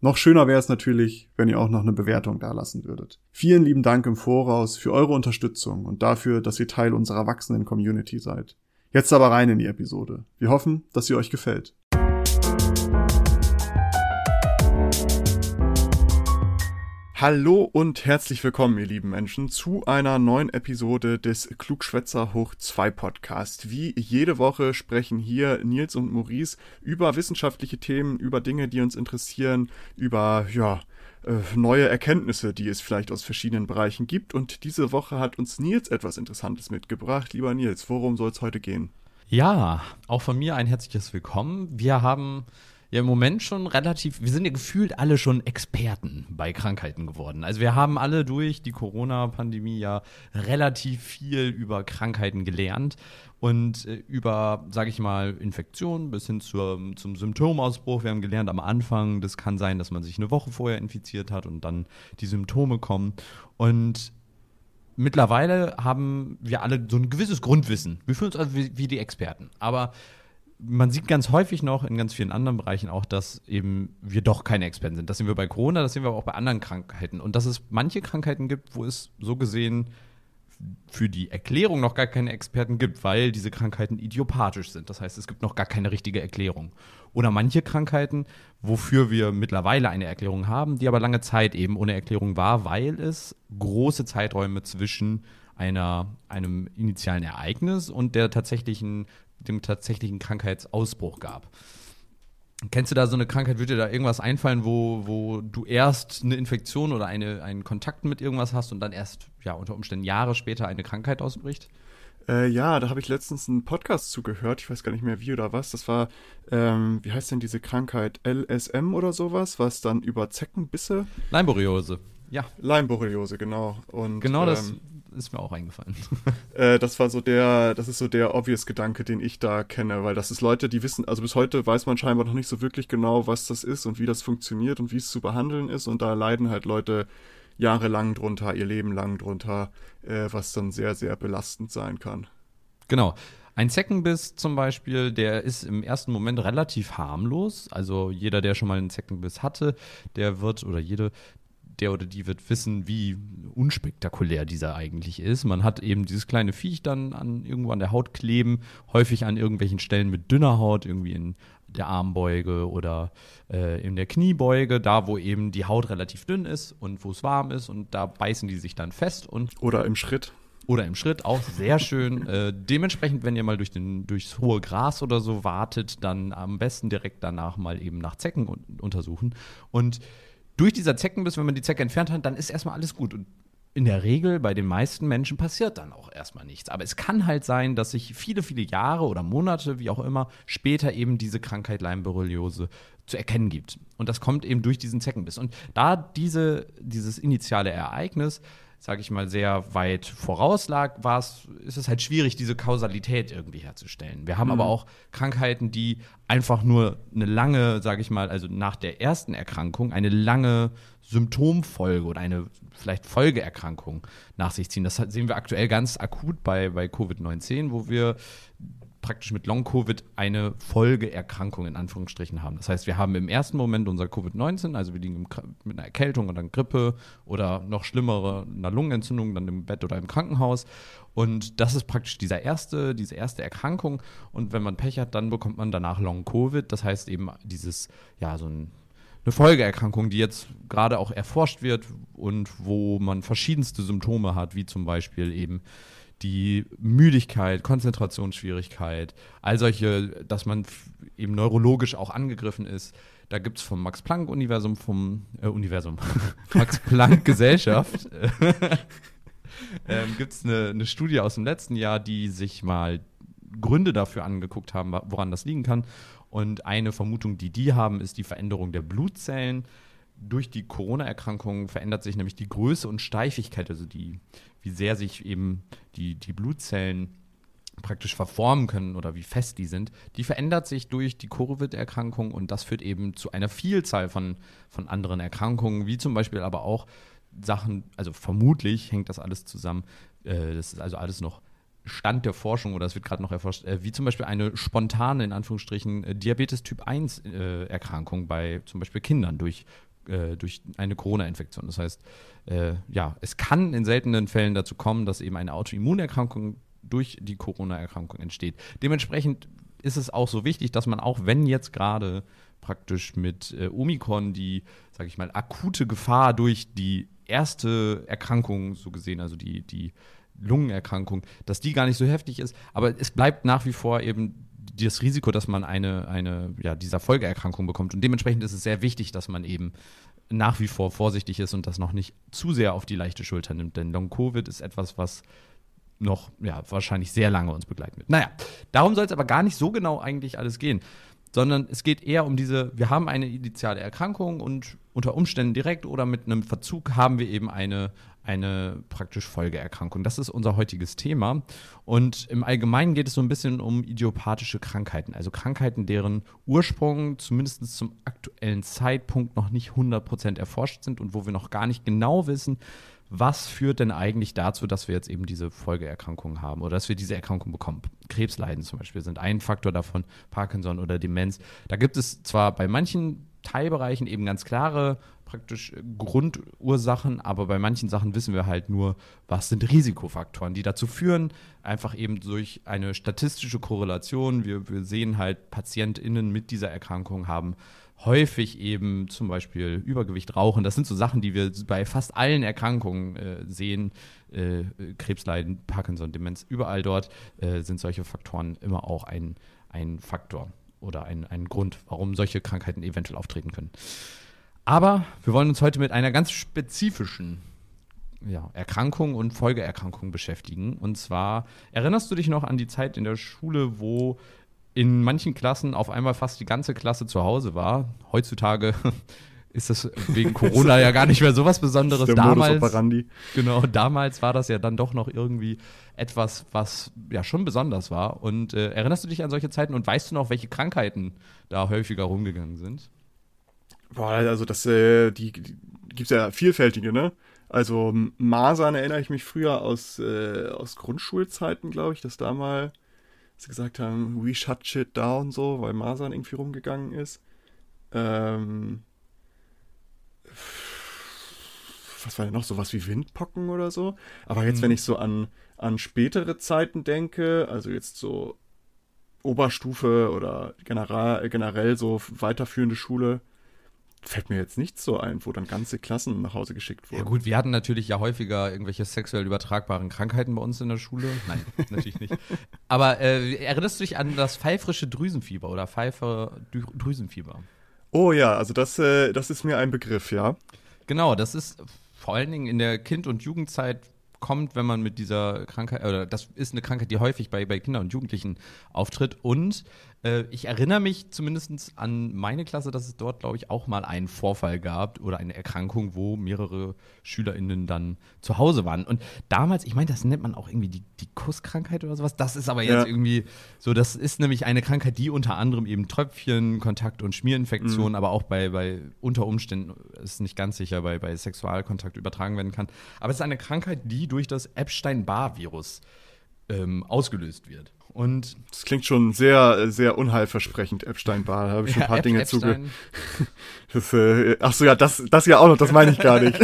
Noch schöner wäre es natürlich, wenn ihr auch noch eine Bewertung dalassen würdet. Vielen lieben Dank im Voraus für eure Unterstützung und dafür, dass ihr Teil unserer wachsenden Community seid. Jetzt aber rein in die Episode. Wir hoffen, dass sie euch gefällt. Hallo und herzlich willkommen, ihr lieben Menschen, zu einer neuen Episode des Klugschwätzer Hoch 2 Podcast. Wie jede Woche sprechen hier Nils und Maurice über wissenschaftliche Themen, über Dinge, die uns interessieren, über, ja, äh, neue Erkenntnisse, die es vielleicht aus verschiedenen Bereichen gibt. Und diese Woche hat uns Nils etwas Interessantes mitgebracht. Lieber Nils, worum soll es heute gehen? Ja, auch von mir ein herzliches Willkommen. Wir haben ja im Moment schon relativ, wir sind ja gefühlt alle schon Experten bei Krankheiten geworden. Also wir haben alle durch die Corona-Pandemie ja relativ viel über Krankheiten gelernt und äh, über, sage ich mal, Infektionen bis hin zur, zum Symptomausbruch. Wir haben gelernt am Anfang, das kann sein, dass man sich eine Woche vorher infiziert hat und dann die Symptome kommen. Und mittlerweile haben wir alle so ein gewisses Grundwissen. Wir fühlen uns also wie, wie die Experten. Aber man sieht ganz häufig noch in ganz vielen anderen Bereichen auch, dass eben wir doch keine Experten sind. Das sehen wir bei Corona, das sehen wir aber auch bei anderen Krankheiten. Und dass es manche Krankheiten gibt, wo es so gesehen für die Erklärung noch gar keine Experten gibt, weil diese Krankheiten idiopathisch sind. Das heißt, es gibt noch gar keine richtige Erklärung. Oder manche Krankheiten, wofür wir mittlerweile eine Erklärung haben, die aber lange Zeit eben ohne Erklärung war, weil es große Zeiträume zwischen einer, einem initialen Ereignis und der tatsächlichen dem tatsächlichen Krankheitsausbruch gab. Kennst du da so eine Krankheit, würde dir da irgendwas einfallen, wo, wo du erst eine Infektion oder eine, einen Kontakt mit irgendwas hast und dann erst ja, unter Umständen Jahre später eine Krankheit ausbricht? Äh, ja, da habe ich letztens einen Podcast zugehört, ich weiß gar nicht mehr wie oder was. Das war, ähm, wie heißt denn diese Krankheit? LSM oder sowas, was dann über Zeckenbisse. Leimborreliose. Ja. Leimborreliose, genau. Und, genau das ähm, ist mir auch eingefallen. Äh, das war so der, das ist so der obvious Gedanke, den ich da kenne, weil das ist Leute, die wissen, also bis heute weiß man scheinbar noch nicht so wirklich genau, was das ist und wie das funktioniert und wie es zu behandeln ist und da leiden halt Leute jahrelang drunter, ihr Leben lang drunter, äh, was dann sehr, sehr belastend sein kann. Genau. Ein Zeckenbiss zum Beispiel, der ist im ersten Moment relativ harmlos. Also jeder, der schon mal einen Zeckenbiss hatte, der wird, oder jede, der oder die wird wissen, wie unspektakulär dieser eigentlich ist. Man hat eben dieses kleine Viech dann an, irgendwo an der Haut kleben, häufig an irgendwelchen Stellen mit dünner Haut, irgendwie in der Armbeuge oder äh, in der Kniebeuge, da wo eben die Haut relativ dünn ist und wo es warm ist und da beißen die sich dann fest und oder im Schritt oder im Schritt auch sehr schön. äh, dementsprechend, wenn ihr mal durch den, durchs hohe Gras oder so wartet, dann am besten direkt danach mal eben nach Zecken un untersuchen. Und durch dieser Zeckenbiss, wenn man die Zecke entfernt hat, dann ist erstmal alles gut. Und in der Regel bei den meisten Menschen passiert dann auch erstmal nichts. Aber es kann halt sein, dass sich viele, viele Jahre oder Monate, wie auch immer, später eben diese Krankheit Leimborreliose zu erkennen gibt. Und das kommt eben durch diesen Zeckenbiss. Und da diese, dieses initiale Ereignis sage ich mal, sehr weit vorauslag, war es, ist es halt schwierig, diese Kausalität irgendwie herzustellen. Wir haben mhm. aber auch Krankheiten, die einfach nur eine lange, sage ich mal, also nach der ersten Erkrankung eine lange Symptomfolge oder eine vielleicht Folgeerkrankung nach sich ziehen. Das sehen wir aktuell ganz akut bei, bei Covid-19, wo wir praktisch mit Long-Covid eine Folgeerkrankung in Anführungsstrichen haben. Das heißt, wir haben im ersten Moment unser Covid-19, also wir liegen mit einer Erkältung oder einer Grippe oder noch schlimmere, einer Lungenentzündung, dann im Bett oder im Krankenhaus. Und das ist praktisch dieser erste, diese erste Erkrankung. Und wenn man Pech hat, dann bekommt man danach Long-Covid. Das heißt eben dieses, ja, so ein eine Folgeerkrankung, die jetzt gerade auch erforscht wird und wo man verschiedenste Symptome hat, wie zum Beispiel eben die Müdigkeit, Konzentrationsschwierigkeit, all solche, dass man eben neurologisch auch angegriffen ist. Da gibt es vom Max-Planck-Universum, vom äh, Universum, Max-Planck-Gesellschaft, ähm, gibt es eine, eine Studie aus dem letzten Jahr, die sich mal Gründe dafür angeguckt haben, woran das liegen kann. Und eine Vermutung, die die haben, ist die Veränderung der Blutzellen durch die Corona-Erkrankung verändert sich nämlich die Größe und Steifigkeit, also die, wie sehr sich eben die, die Blutzellen praktisch verformen können oder wie fest die sind, die verändert sich durch die Covid-Erkrankung und das führt eben zu einer Vielzahl von, von anderen Erkrankungen, wie zum Beispiel aber auch Sachen, also vermutlich hängt das alles zusammen, äh, das ist also alles noch Stand der Forschung oder es wird gerade noch erforscht, äh, wie zum Beispiel eine spontane, in Anführungsstrichen, äh, Diabetes Typ 1 äh, Erkrankung bei zum Beispiel Kindern durch, äh, durch eine Corona-Infektion. Das heißt, äh, ja, es kann in seltenen Fällen dazu kommen, dass eben eine Autoimmunerkrankung durch die Corona-Erkrankung entsteht. Dementsprechend ist es auch so wichtig, dass man auch, wenn jetzt gerade praktisch mit äh, Omikron die, sage ich mal, akute Gefahr durch die erste Erkrankung so gesehen, also die, die Lungenerkrankung, dass die gar nicht so heftig ist. Aber es bleibt nach wie vor eben das Risiko, dass man eine, eine ja, dieser Folgeerkrankung bekommt. Und dementsprechend ist es sehr wichtig, dass man eben nach wie vor vorsichtig ist und das noch nicht zu sehr auf die leichte Schulter nimmt. Denn Long-Covid ist etwas, was noch ja, wahrscheinlich sehr lange uns begleiten wird. Naja, darum soll es aber gar nicht so genau eigentlich alles gehen sondern es geht eher um diese, wir haben eine initiale Erkrankung und unter Umständen direkt oder mit einem Verzug haben wir eben eine, eine praktisch Folgeerkrankung. Das ist unser heutiges Thema. Und im Allgemeinen geht es so ein bisschen um idiopathische Krankheiten, also Krankheiten, deren Ursprung zumindest zum aktuellen Zeitpunkt noch nicht 100% erforscht sind und wo wir noch gar nicht genau wissen, was führt denn eigentlich dazu, dass wir jetzt eben diese Folgeerkrankungen haben oder dass wir diese Erkrankung bekommen? Krebsleiden zum Beispiel sind ein Faktor davon, Parkinson oder Demenz. Da gibt es zwar bei manchen Teilbereichen eben ganz klare praktisch Grundursachen, aber bei manchen Sachen wissen wir halt nur, was sind Risikofaktoren, die dazu führen, einfach eben durch eine statistische Korrelation. Wir, wir sehen halt, PatientInnen mit dieser Erkrankung haben häufig eben zum Beispiel Übergewicht, Rauchen. Das sind so Sachen, die wir bei fast allen Erkrankungen äh, sehen. Äh, Krebsleiden, Parkinson, Demenz, überall dort äh, sind solche Faktoren immer auch ein, ein Faktor oder ein, ein Grund, warum solche Krankheiten eventuell auftreten können. Aber wir wollen uns heute mit einer ganz spezifischen ja, Erkrankung und Folgeerkrankung beschäftigen. Und zwar erinnerst du dich noch an die Zeit in der Schule, wo in manchen Klassen auf einmal fast die ganze Klasse zu Hause war. Heutzutage ist das wegen Corona ja gar nicht mehr so was Besonderes. damals, genau, damals war das ja dann doch noch irgendwie etwas, was ja schon besonders war. Und äh, erinnerst du dich an solche Zeiten und weißt du noch, welche Krankheiten da häufiger rumgegangen sind? Boah, also das, äh, die, die gibt's ja vielfältige, ne? Also Masern erinnere ich mich früher aus, äh, aus Grundschulzeiten, glaube ich, dass da mal sie gesagt haben, we shut shit down, so, weil Masern irgendwie rumgegangen ist. Ähm, was war denn noch, sowas wie Windpocken oder so? Aber jetzt, mhm. wenn ich so an, an spätere Zeiten denke, also jetzt so Oberstufe oder generell, generell so weiterführende Schule, fällt mir jetzt nichts so ein, wo dann ganze Klassen nach Hause geschickt wurden. Ja gut, wir hatten natürlich ja häufiger irgendwelche sexuell übertragbaren Krankheiten bei uns in der Schule. Nein, natürlich nicht. Aber äh, erinnerst du dich an das pfeifrische Drüsenfieber oder Pfeifer Drüsenfieber? Oh ja, also das, äh, das ist mir ein Begriff, ja. Genau, das ist vor allen Dingen in der Kind- und Jugendzeit kommt, wenn man mit dieser Krankheit, oder das ist eine Krankheit, die häufig bei, bei Kindern und Jugendlichen auftritt. Und äh, ich erinnere mich zumindest an meine Klasse, dass es dort, glaube ich, auch mal einen Vorfall gab oder eine Erkrankung, wo mehrere SchülerInnen dann zu Hause waren. Und damals, ich meine, das nennt man auch irgendwie die, die Kusskrankheit oder sowas. Das ist aber jetzt ja. irgendwie so, das ist nämlich eine Krankheit, die unter anderem eben Tröpfchen, Kontakt- und Schmierinfektionen, mhm. aber auch bei, bei unter Umständen, ist nicht ganz sicher, bei, bei Sexualkontakt übertragen werden kann. Aber es ist eine Krankheit, die durch das Epstein-Barr-Virus ähm, ausgelöst wird. Und das klingt schon sehr, sehr unheilversprechend, Epstein-Barr. Da habe ich schon ja, ein paar Ep Dinge zuge. Das, äh, ach so, ja, das, das ja auch noch, das meine ich gar nicht.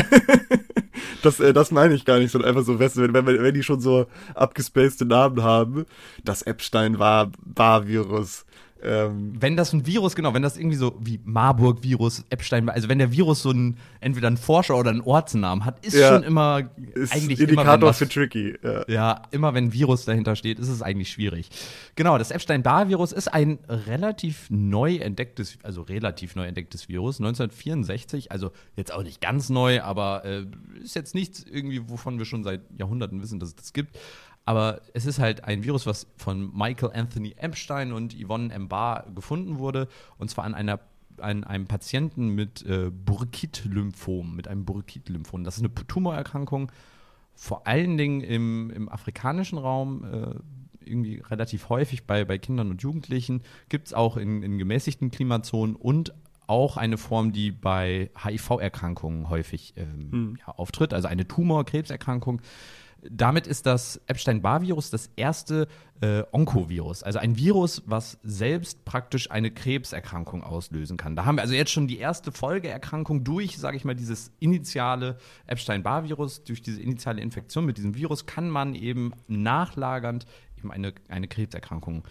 das, äh, das meine ich gar nicht, sondern einfach so, wenn, wenn, wenn die schon so abgespacede Namen haben, das Epstein-Barr-Virus. Ähm, wenn das ein Virus, genau, wenn das irgendwie so wie Marburg-Virus, Epstein, also wenn der Virus so ein, entweder ein Forscher oder einen Ortsnamen hat, ist ja, schon immer ist eigentlich Indikator immer, was, für tricky. Ja. ja. immer wenn Virus dahinter steht, ist es eigentlich schwierig. Genau, das Epstein-Barr-Virus ist ein relativ neu entdecktes, also relativ neu entdecktes Virus, 1964, also jetzt auch nicht ganz neu, aber äh, ist jetzt nichts irgendwie, wovon wir schon seit Jahrhunderten wissen, dass es das gibt. Aber es ist halt ein Virus, was von Michael Anthony Epstein und Yvonne M. Barr gefunden wurde. Und zwar an einer an einem Patienten mit äh, Burkitt-Lymphom, mit einem Burkitt-Lymphom. Das ist eine Tumorerkrankung, vor allen Dingen im, im afrikanischen Raum, äh, irgendwie relativ häufig bei, bei Kindern und Jugendlichen, gibt es auch in, in gemäßigten Klimazonen und auch eine Form, die bei HIV-Erkrankungen häufig ähm, hm. ja, auftritt, also eine Tumor-Krebserkrankung. Damit ist das Epstein-Barr-Virus das erste äh, Onkovirus, also ein Virus, was selbst praktisch eine Krebserkrankung auslösen kann. Da haben wir also jetzt schon die erste Folgeerkrankung durch, sage ich mal, dieses initiale Epstein-Barr-Virus, durch diese initiale Infektion mit diesem Virus kann man eben nachlagernd eben eine, eine Krebserkrankung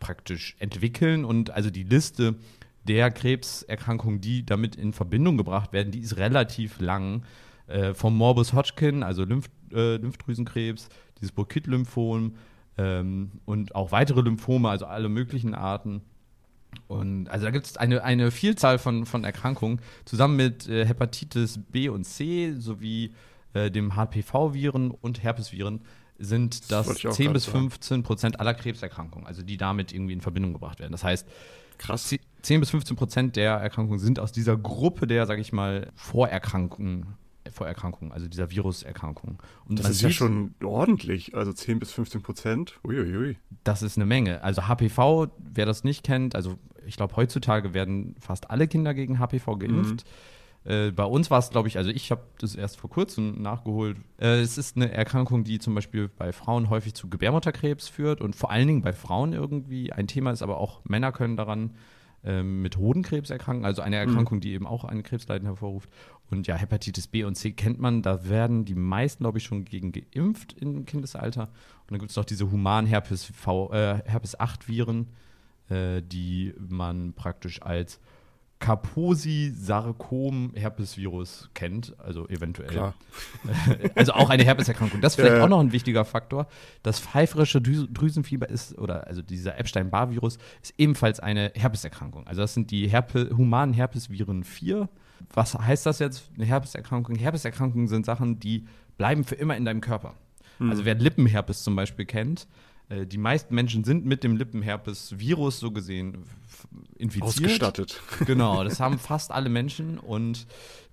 praktisch entwickeln und also die Liste der Krebserkrankungen, die damit in Verbindung gebracht werden, die ist relativ lang. Äh, vom Morbus Hodgkin, also Lymph, äh, Lymphdrüsenkrebs, dieses Burkitt-Lymphom ähm, und auch weitere Lymphome, also alle möglichen Arten. Und also da gibt es eine, eine Vielzahl von, von Erkrankungen, zusammen mit äh, Hepatitis B und C sowie äh, dem HPV-Viren und Herpesviren sind das, das 10 bis 15 Prozent aller Krebserkrankungen, also die damit irgendwie in Verbindung gebracht werden. Das heißt, Krass. 10 bis 15 Prozent der Erkrankungen sind aus dieser Gruppe der, sag ich mal, Vorerkrankungen Vorerkrankungen, also dieser Viruserkrankung. Und das ist sieht, ja schon ordentlich, also 10 bis 15 Prozent. Uiuiui. Das ist eine Menge. Also HPV, wer das nicht kennt, also ich glaube, heutzutage werden fast alle Kinder gegen HPV geimpft. Mhm. Äh, bei uns war es, glaube ich, also ich habe das erst vor kurzem nachgeholt. Äh, es ist eine Erkrankung, die zum Beispiel bei Frauen häufig zu Gebärmutterkrebs führt und vor allen Dingen bei Frauen irgendwie ein Thema ist, aber auch Männer können daran ähm, mit Hodenkrebs erkranken, also eine Erkrankung, mhm. die eben auch eine Krebsleiden hervorruft. Und ja, Hepatitis B und C kennt man, da werden die meisten, glaube ich, schon gegen geimpft im Kindesalter. Und dann gibt es noch diese humanen Herpes, äh, Herpes 8-Viren, äh, die man praktisch als Kaposi-Sarkom-Herpesvirus kennt, also eventuell. Klar. also auch eine Herpeserkrankung. Das ist vielleicht ja. auch noch ein wichtiger Faktor. Das pfeiferische Drüsenfieber ist, oder also dieser Epstein-Barr-Virus, ist ebenfalls eine Herpeserkrankung. Also das sind die Herpe humanen Herpesviren 4. Was heißt das jetzt, eine Herpeserkrankung? Herpeserkrankungen sind Sachen, die bleiben für immer in deinem Körper. Mhm. Also wer Lippenherpes zum Beispiel kennt, äh, die meisten Menschen sind mit dem Lippenherpes-Virus so gesehen infiziert. Ausgestattet. Genau, das haben fast alle Menschen und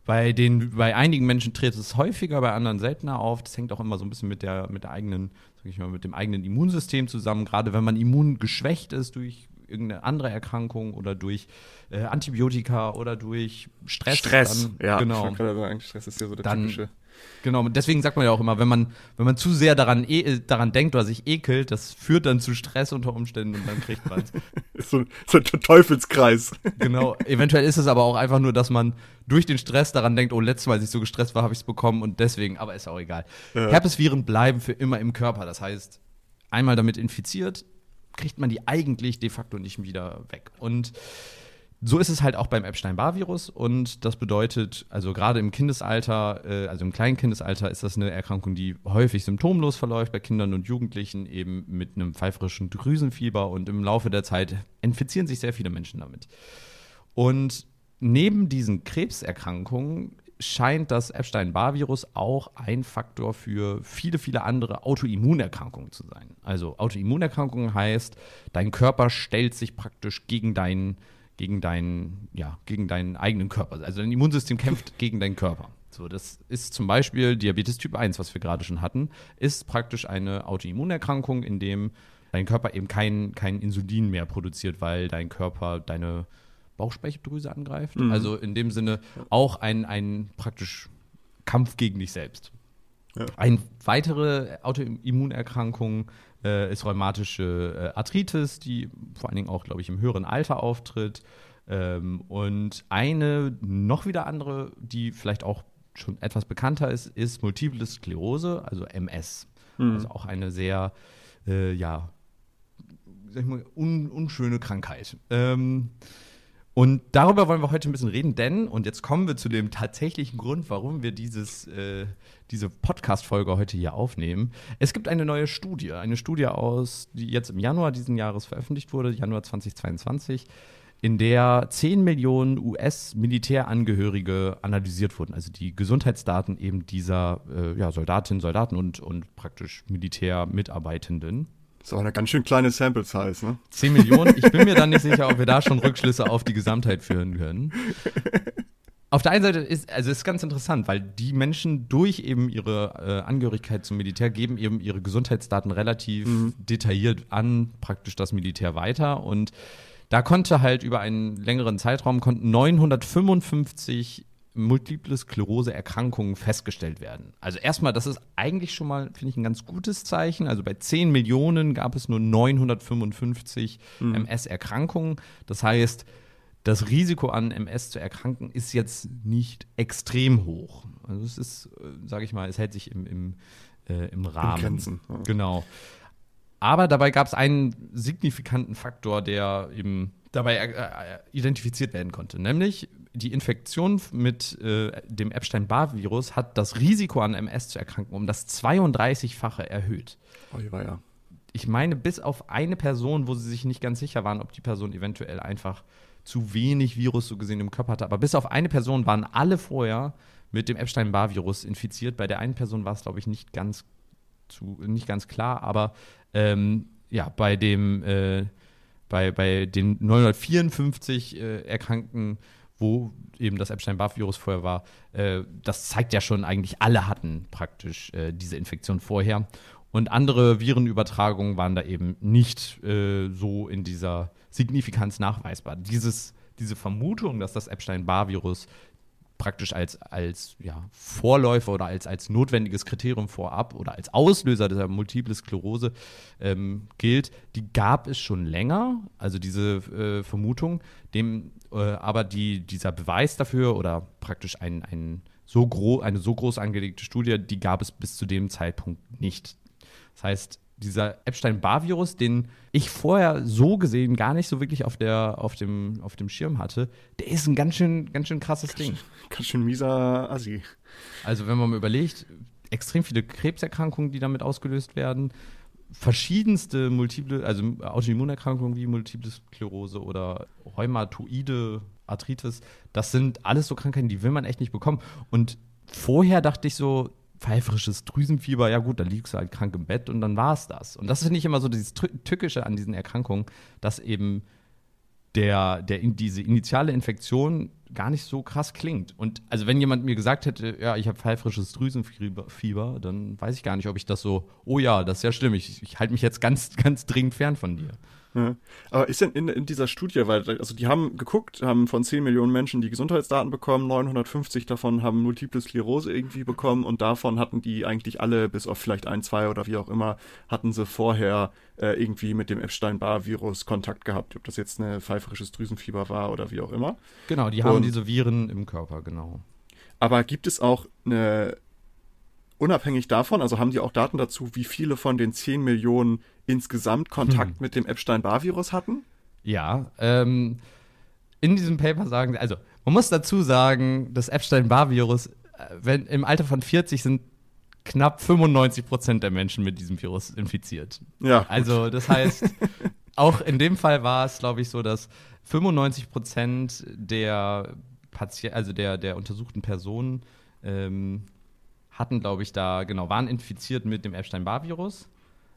bei, den, bei einigen Menschen tritt es häufiger, bei anderen seltener auf. Das hängt auch immer so ein bisschen mit der, mit der eigenen, sag ich mal, mit dem eigenen Immunsystem zusammen. Gerade wenn man immungeschwächt ist durch irgendeine andere Erkrankung oder durch äh, Antibiotika oder durch Stress. Stress, dann, ja. Genau. Stress ist ja so der dann, typische Genau, deswegen sagt man ja auch immer, wenn man, wenn man zu sehr daran, e daran denkt oder sich ekelt, das führt dann zu Stress unter Umständen und dann kriegt man es. so, so ein Teufelskreis. Genau, eventuell ist es aber auch einfach nur, dass man durch den Stress daran denkt, oh, letztes Mal, als ich so gestresst war, habe ich es bekommen und deswegen, aber ist auch egal. Ja. Herpesviren bleiben für immer im Körper, das heißt, einmal damit infiziert, kriegt man die eigentlich de facto nicht wieder weg. Und so ist es halt auch beim Epstein-Barr-Virus und das bedeutet, also gerade im Kindesalter, äh, also im kleinen Kindesalter ist das eine Erkrankung, die häufig symptomlos verläuft bei Kindern und Jugendlichen, eben mit einem pfeiferischen Drüsenfieber und im Laufe der Zeit infizieren sich sehr viele Menschen damit. Und neben diesen Krebserkrankungen scheint das Epstein-Barr-Virus auch ein Faktor für viele, viele andere Autoimmunerkrankungen zu sein. Also Autoimmunerkrankungen heißt, dein Körper stellt sich praktisch gegen deinen gegen deinen, ja, gegen deinen eigenen Körper. Also dein Immunsystem kämpft gegen deinen Körper. So, das ist zum Beispiel Diabetes Typ 1, was wir gerade schon hatten, ist praktisch eine Autoimmunerkrankung, in dem dein Körper eben kein, kein Insulin mehr produziert, weil dein Körper deine Bauchspeicheldrüse angreift. Mhm. Also in dem Sinne auch ein, ein praktisch Kampf gegen dich selbst. Ja. Eine weitere Autoimmunerkrankung äh, ist rheumatische äh, Arthritis, die vor allen Dingen auch, glaube ich, im höheren Alter auftritt. Ähm, und eine noch wieder andere, die vielleicht auch schon etwas bekannter ist, ist Multiple Sklerose, also MS. Mhm. Also auch eine sehr, äh, ja, sag ich mal, un unschöne Krankheit. Ähm, und darüber wollen wir heute ein bisschen reden, denn, und jetzt kommen wir zu dem tatsächlichen Grund, warum wir dieses, äh, diese Podcast-Folge heute hier aufnehmen. Es gibt eine neue Studie, eine Studie aus, die jetzt im Januar diesen Jahres veröffentlicht wurde, Januar 2022, in der 10 Millionen US-Militärangehörige analysiert wurden, also die Gesundheitsdaten eben dieser äh, ja, Soldatinnen, Soldaten und, und praktisch Militärmitarbeitenden. Das ist aber eine ganz schön kleine Sample Size, ne? 10 Millionen. Ich bin mir dann nicht sicher, ob wir da schon Rückschlüsse auf die Gesamtheit führen können. Auf der einen Seite ist, also ist ganz interessant, weil die Menschen durch eben ihre äh, Angehörigkeit zum Militär geben eben ihre Gesundheitsdaten relativ mhm. detailliert an, praktisch das Militär weiter. Und da konnte halt über einen längeren Zeitraum konnten 955 multiple Sklerose-Erkrankungen festgestellt werden. Also erstmal, das ist eigentlich schon mal, finde ich, ein ganz gutes Zeichen. Also bei 10 Millionen gab es nur 955 mhm. MS-Erkrankungen. Das heißt, das Risiko an MS zu erkranken ist jetzt nicht extrem hoch. Also es ist, äh, sage ich mal, es hält sich im, im, äh, im Rahmen. Grenzen, ja. Genau. Aber dabei gab es einen signifikanten Faktor, der eben dabei äh, identifiziert werden konnte. Nämlich die Infektion mit äh, dem Epstein-Barr-Virus hat das Risiko an MS zu erkranken um das 32-fache erhöht. Oh, ja. Ich meine, bis auf eine Person, wo sie sich nicht ganz sicher waren, ob die Person eventuell einfach zu wenig Virus so gesehen im Körper hatte. Aber bis auf eine Person waren alle vorher mit dem Epstein-Barr-Virus infiziert. Bei der einen Person war es, glaube ich, nicht ganz, zu, nicht ganz klar. Aber ähm, ja, bei dem äh, bei, bei den 954 äh, Erkrankten, wo eben das Epstein-Barr-Virus vorher war, äh, das zeigt ja schon, eigentlich alle hatten praktisch äh, diese Infektion vorher. Und andere Virenübertragungen waren da eben nicht äh, so in dieser Signifikanz nachweisbar. Dieses, diese Vermutung, dass das Epstein-Barr-Virus praktisch als, als ja, Vorläufer oder als, als notwendiges Kriterium vorab oder als Auslöser dieser Multiple Sklerose ähm, gilt, die gab es schon länger, also diese äh, Vermutung, dem äh, aber die, dieser Beweis dafür oder praktisch ein, ein so gro eine so groß angelegte Studie, die gab es bis zu dem Zeitpunkt nicht. Das heißt, dieser Epstein-Barr-Virus, den ich vorher so gesehen gar nicht so wirklich auf, der, auf, dem, auf dem Schirm hatte, der ist ein ganz schön, ganz schön krasses Ding. Ganz schön mieser Assi. Also, wenn man mal überlegt, extrem viele Krebserkrankungen, die damit ausgelöst werden, verschiedenste multiple, also Autoimmunerkrankungen wie Multiple Sklerose oder Rheumatoide Arthritis, das sind alles so Krankheiten, die will man echt nicht bekommen. Und vorher dachte ich so, pfeiferisches Drüsenfieber, ja gut, da liegst du halt krank im Bett und dann war es das. Und das finde ich immer so dieses Tückische an diesen Erkrankungen, dass eben der, der, diese initiale Infektion gar nicht so krass klingt. Und also wenn jemand mir gesagt hätte, ja, ich habe pfeifrisches Drüsenfieber, dann weiß ich gar nicht, ob ich das so, oh ja, das ist ja schlimm, ich, ich halte mich jetzt ganz, ganz dringend fern von dir. Ja. Aber ist denn in, in dieser Studie, weil, also die haben geguckt, haben von 10 Millionen Menschen die Gesundheitsdaten bekommen, 950 davon haben Multiple Sklerose irgendwie bekommen und davon hatten die eigentlich alle, bis auf vielleicht ein, zwei oder wie auch immer, hatten sie vorher äh, irgendwie mit dem Epstein-Barr-Virus Kontakt gehabt, ob das jetzt eine pfeiferisches Drüsenfieber war oder wie auch immer. Genau, die haben und, diese Viren im Körper, genau. Aber gibt es auch eine unabhängig davon, also haben die auch Daten dazu, wie viele von den 10 Millionen insgesamt Kontakt hm. mit dem Epstein-Barr-Virus hatten? Ja, ähm, in diesem Paper sagen, also man muss dazu sagen, das Epstein-Barr-Virus, äh, wenn im Alter von 40 sind knapp 95 Prozent der Menschen mit diesem Virus infiziert. Ja. Also das heißt, auch in dem Fall war es, glaube ich, so, dass 95 Prozent der Patient, also der, der untersuchten Personen ähm, hatten, glaube ich, da, genau, waren infiziert mit dem Epstein-Barr-Virus.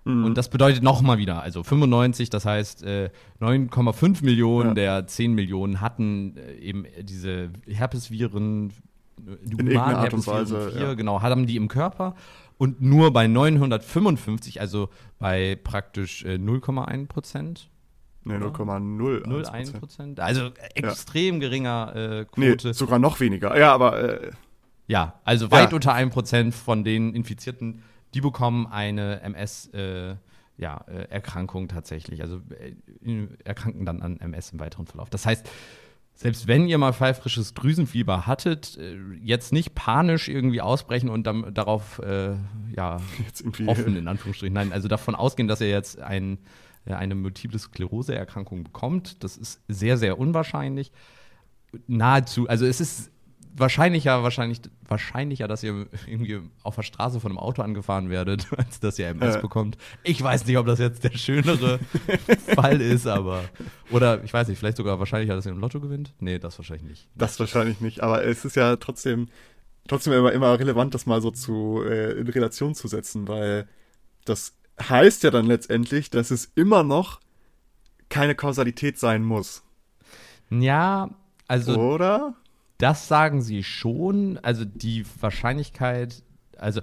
Mhm. Und das bedeutet nochmal wieder, also 95, das heißt äh, 9,5 Millionen ja. der 10 Millionen hatten äh, eben diese Herpesviren, äh, die In Art und Weise, 4, ja. genau, haben die im Körper. Und nur bei 955, also bei praktisch äh, 0,1 Prozent, Nee, 0,01 Prozent. Also extrem ja. geringer äh, Quote. Nee, sogar noch weniger. Ja, aber äh, ja, also weit ja. unter einem Prozent von den Infizierten, die bekommen eine MS-Erkrankung äh, ja, äh, tatsächlich. Also äh, erkranken dann an MS im weiteren Verlauf. Das heißt, selbst wenn ihr mal pfeifrisches Drüsenfieber hattet, äh, jetzt nicht panisch irgendwie ausbrechen und dann, darauf äh, ja, hoffen, in Anführungsstrichen. Nein, also davon ausgehen, dass ihr jetzt ein, eine multiple Sklerose-Erkrankung bekommt. Das ist sehr, sehr unwahrscheinlich. Nahezu, also es ist wahrscheinlicher, wahrscheinlich, wahrscheinlicher, dass ihr irgendwie auf der Straße von einem Auto angefahren werdet, als dass ihr MS ja. bekommt. Ich weiß nicht, ob das jetzt der schönere Fall ist, aber. Oder ich weiß nicht, vielleicht sogar wahrscheinlicher, dass ihr im Lotto gewinnt? Nee, das wahrscheinlich nicht. Das wahrscheinlich nicht, aber es ist ja trotzdem, trotzdem immer, immer relevant, das mal so zu, äh, in Relation zu setzen, weil das heißt ja dann letztendlich, dass es immer noch keine Kausalität sein muss. Ja, also. Oder? Das sagen sie schon. Also die Wahrscheinlichkeit, also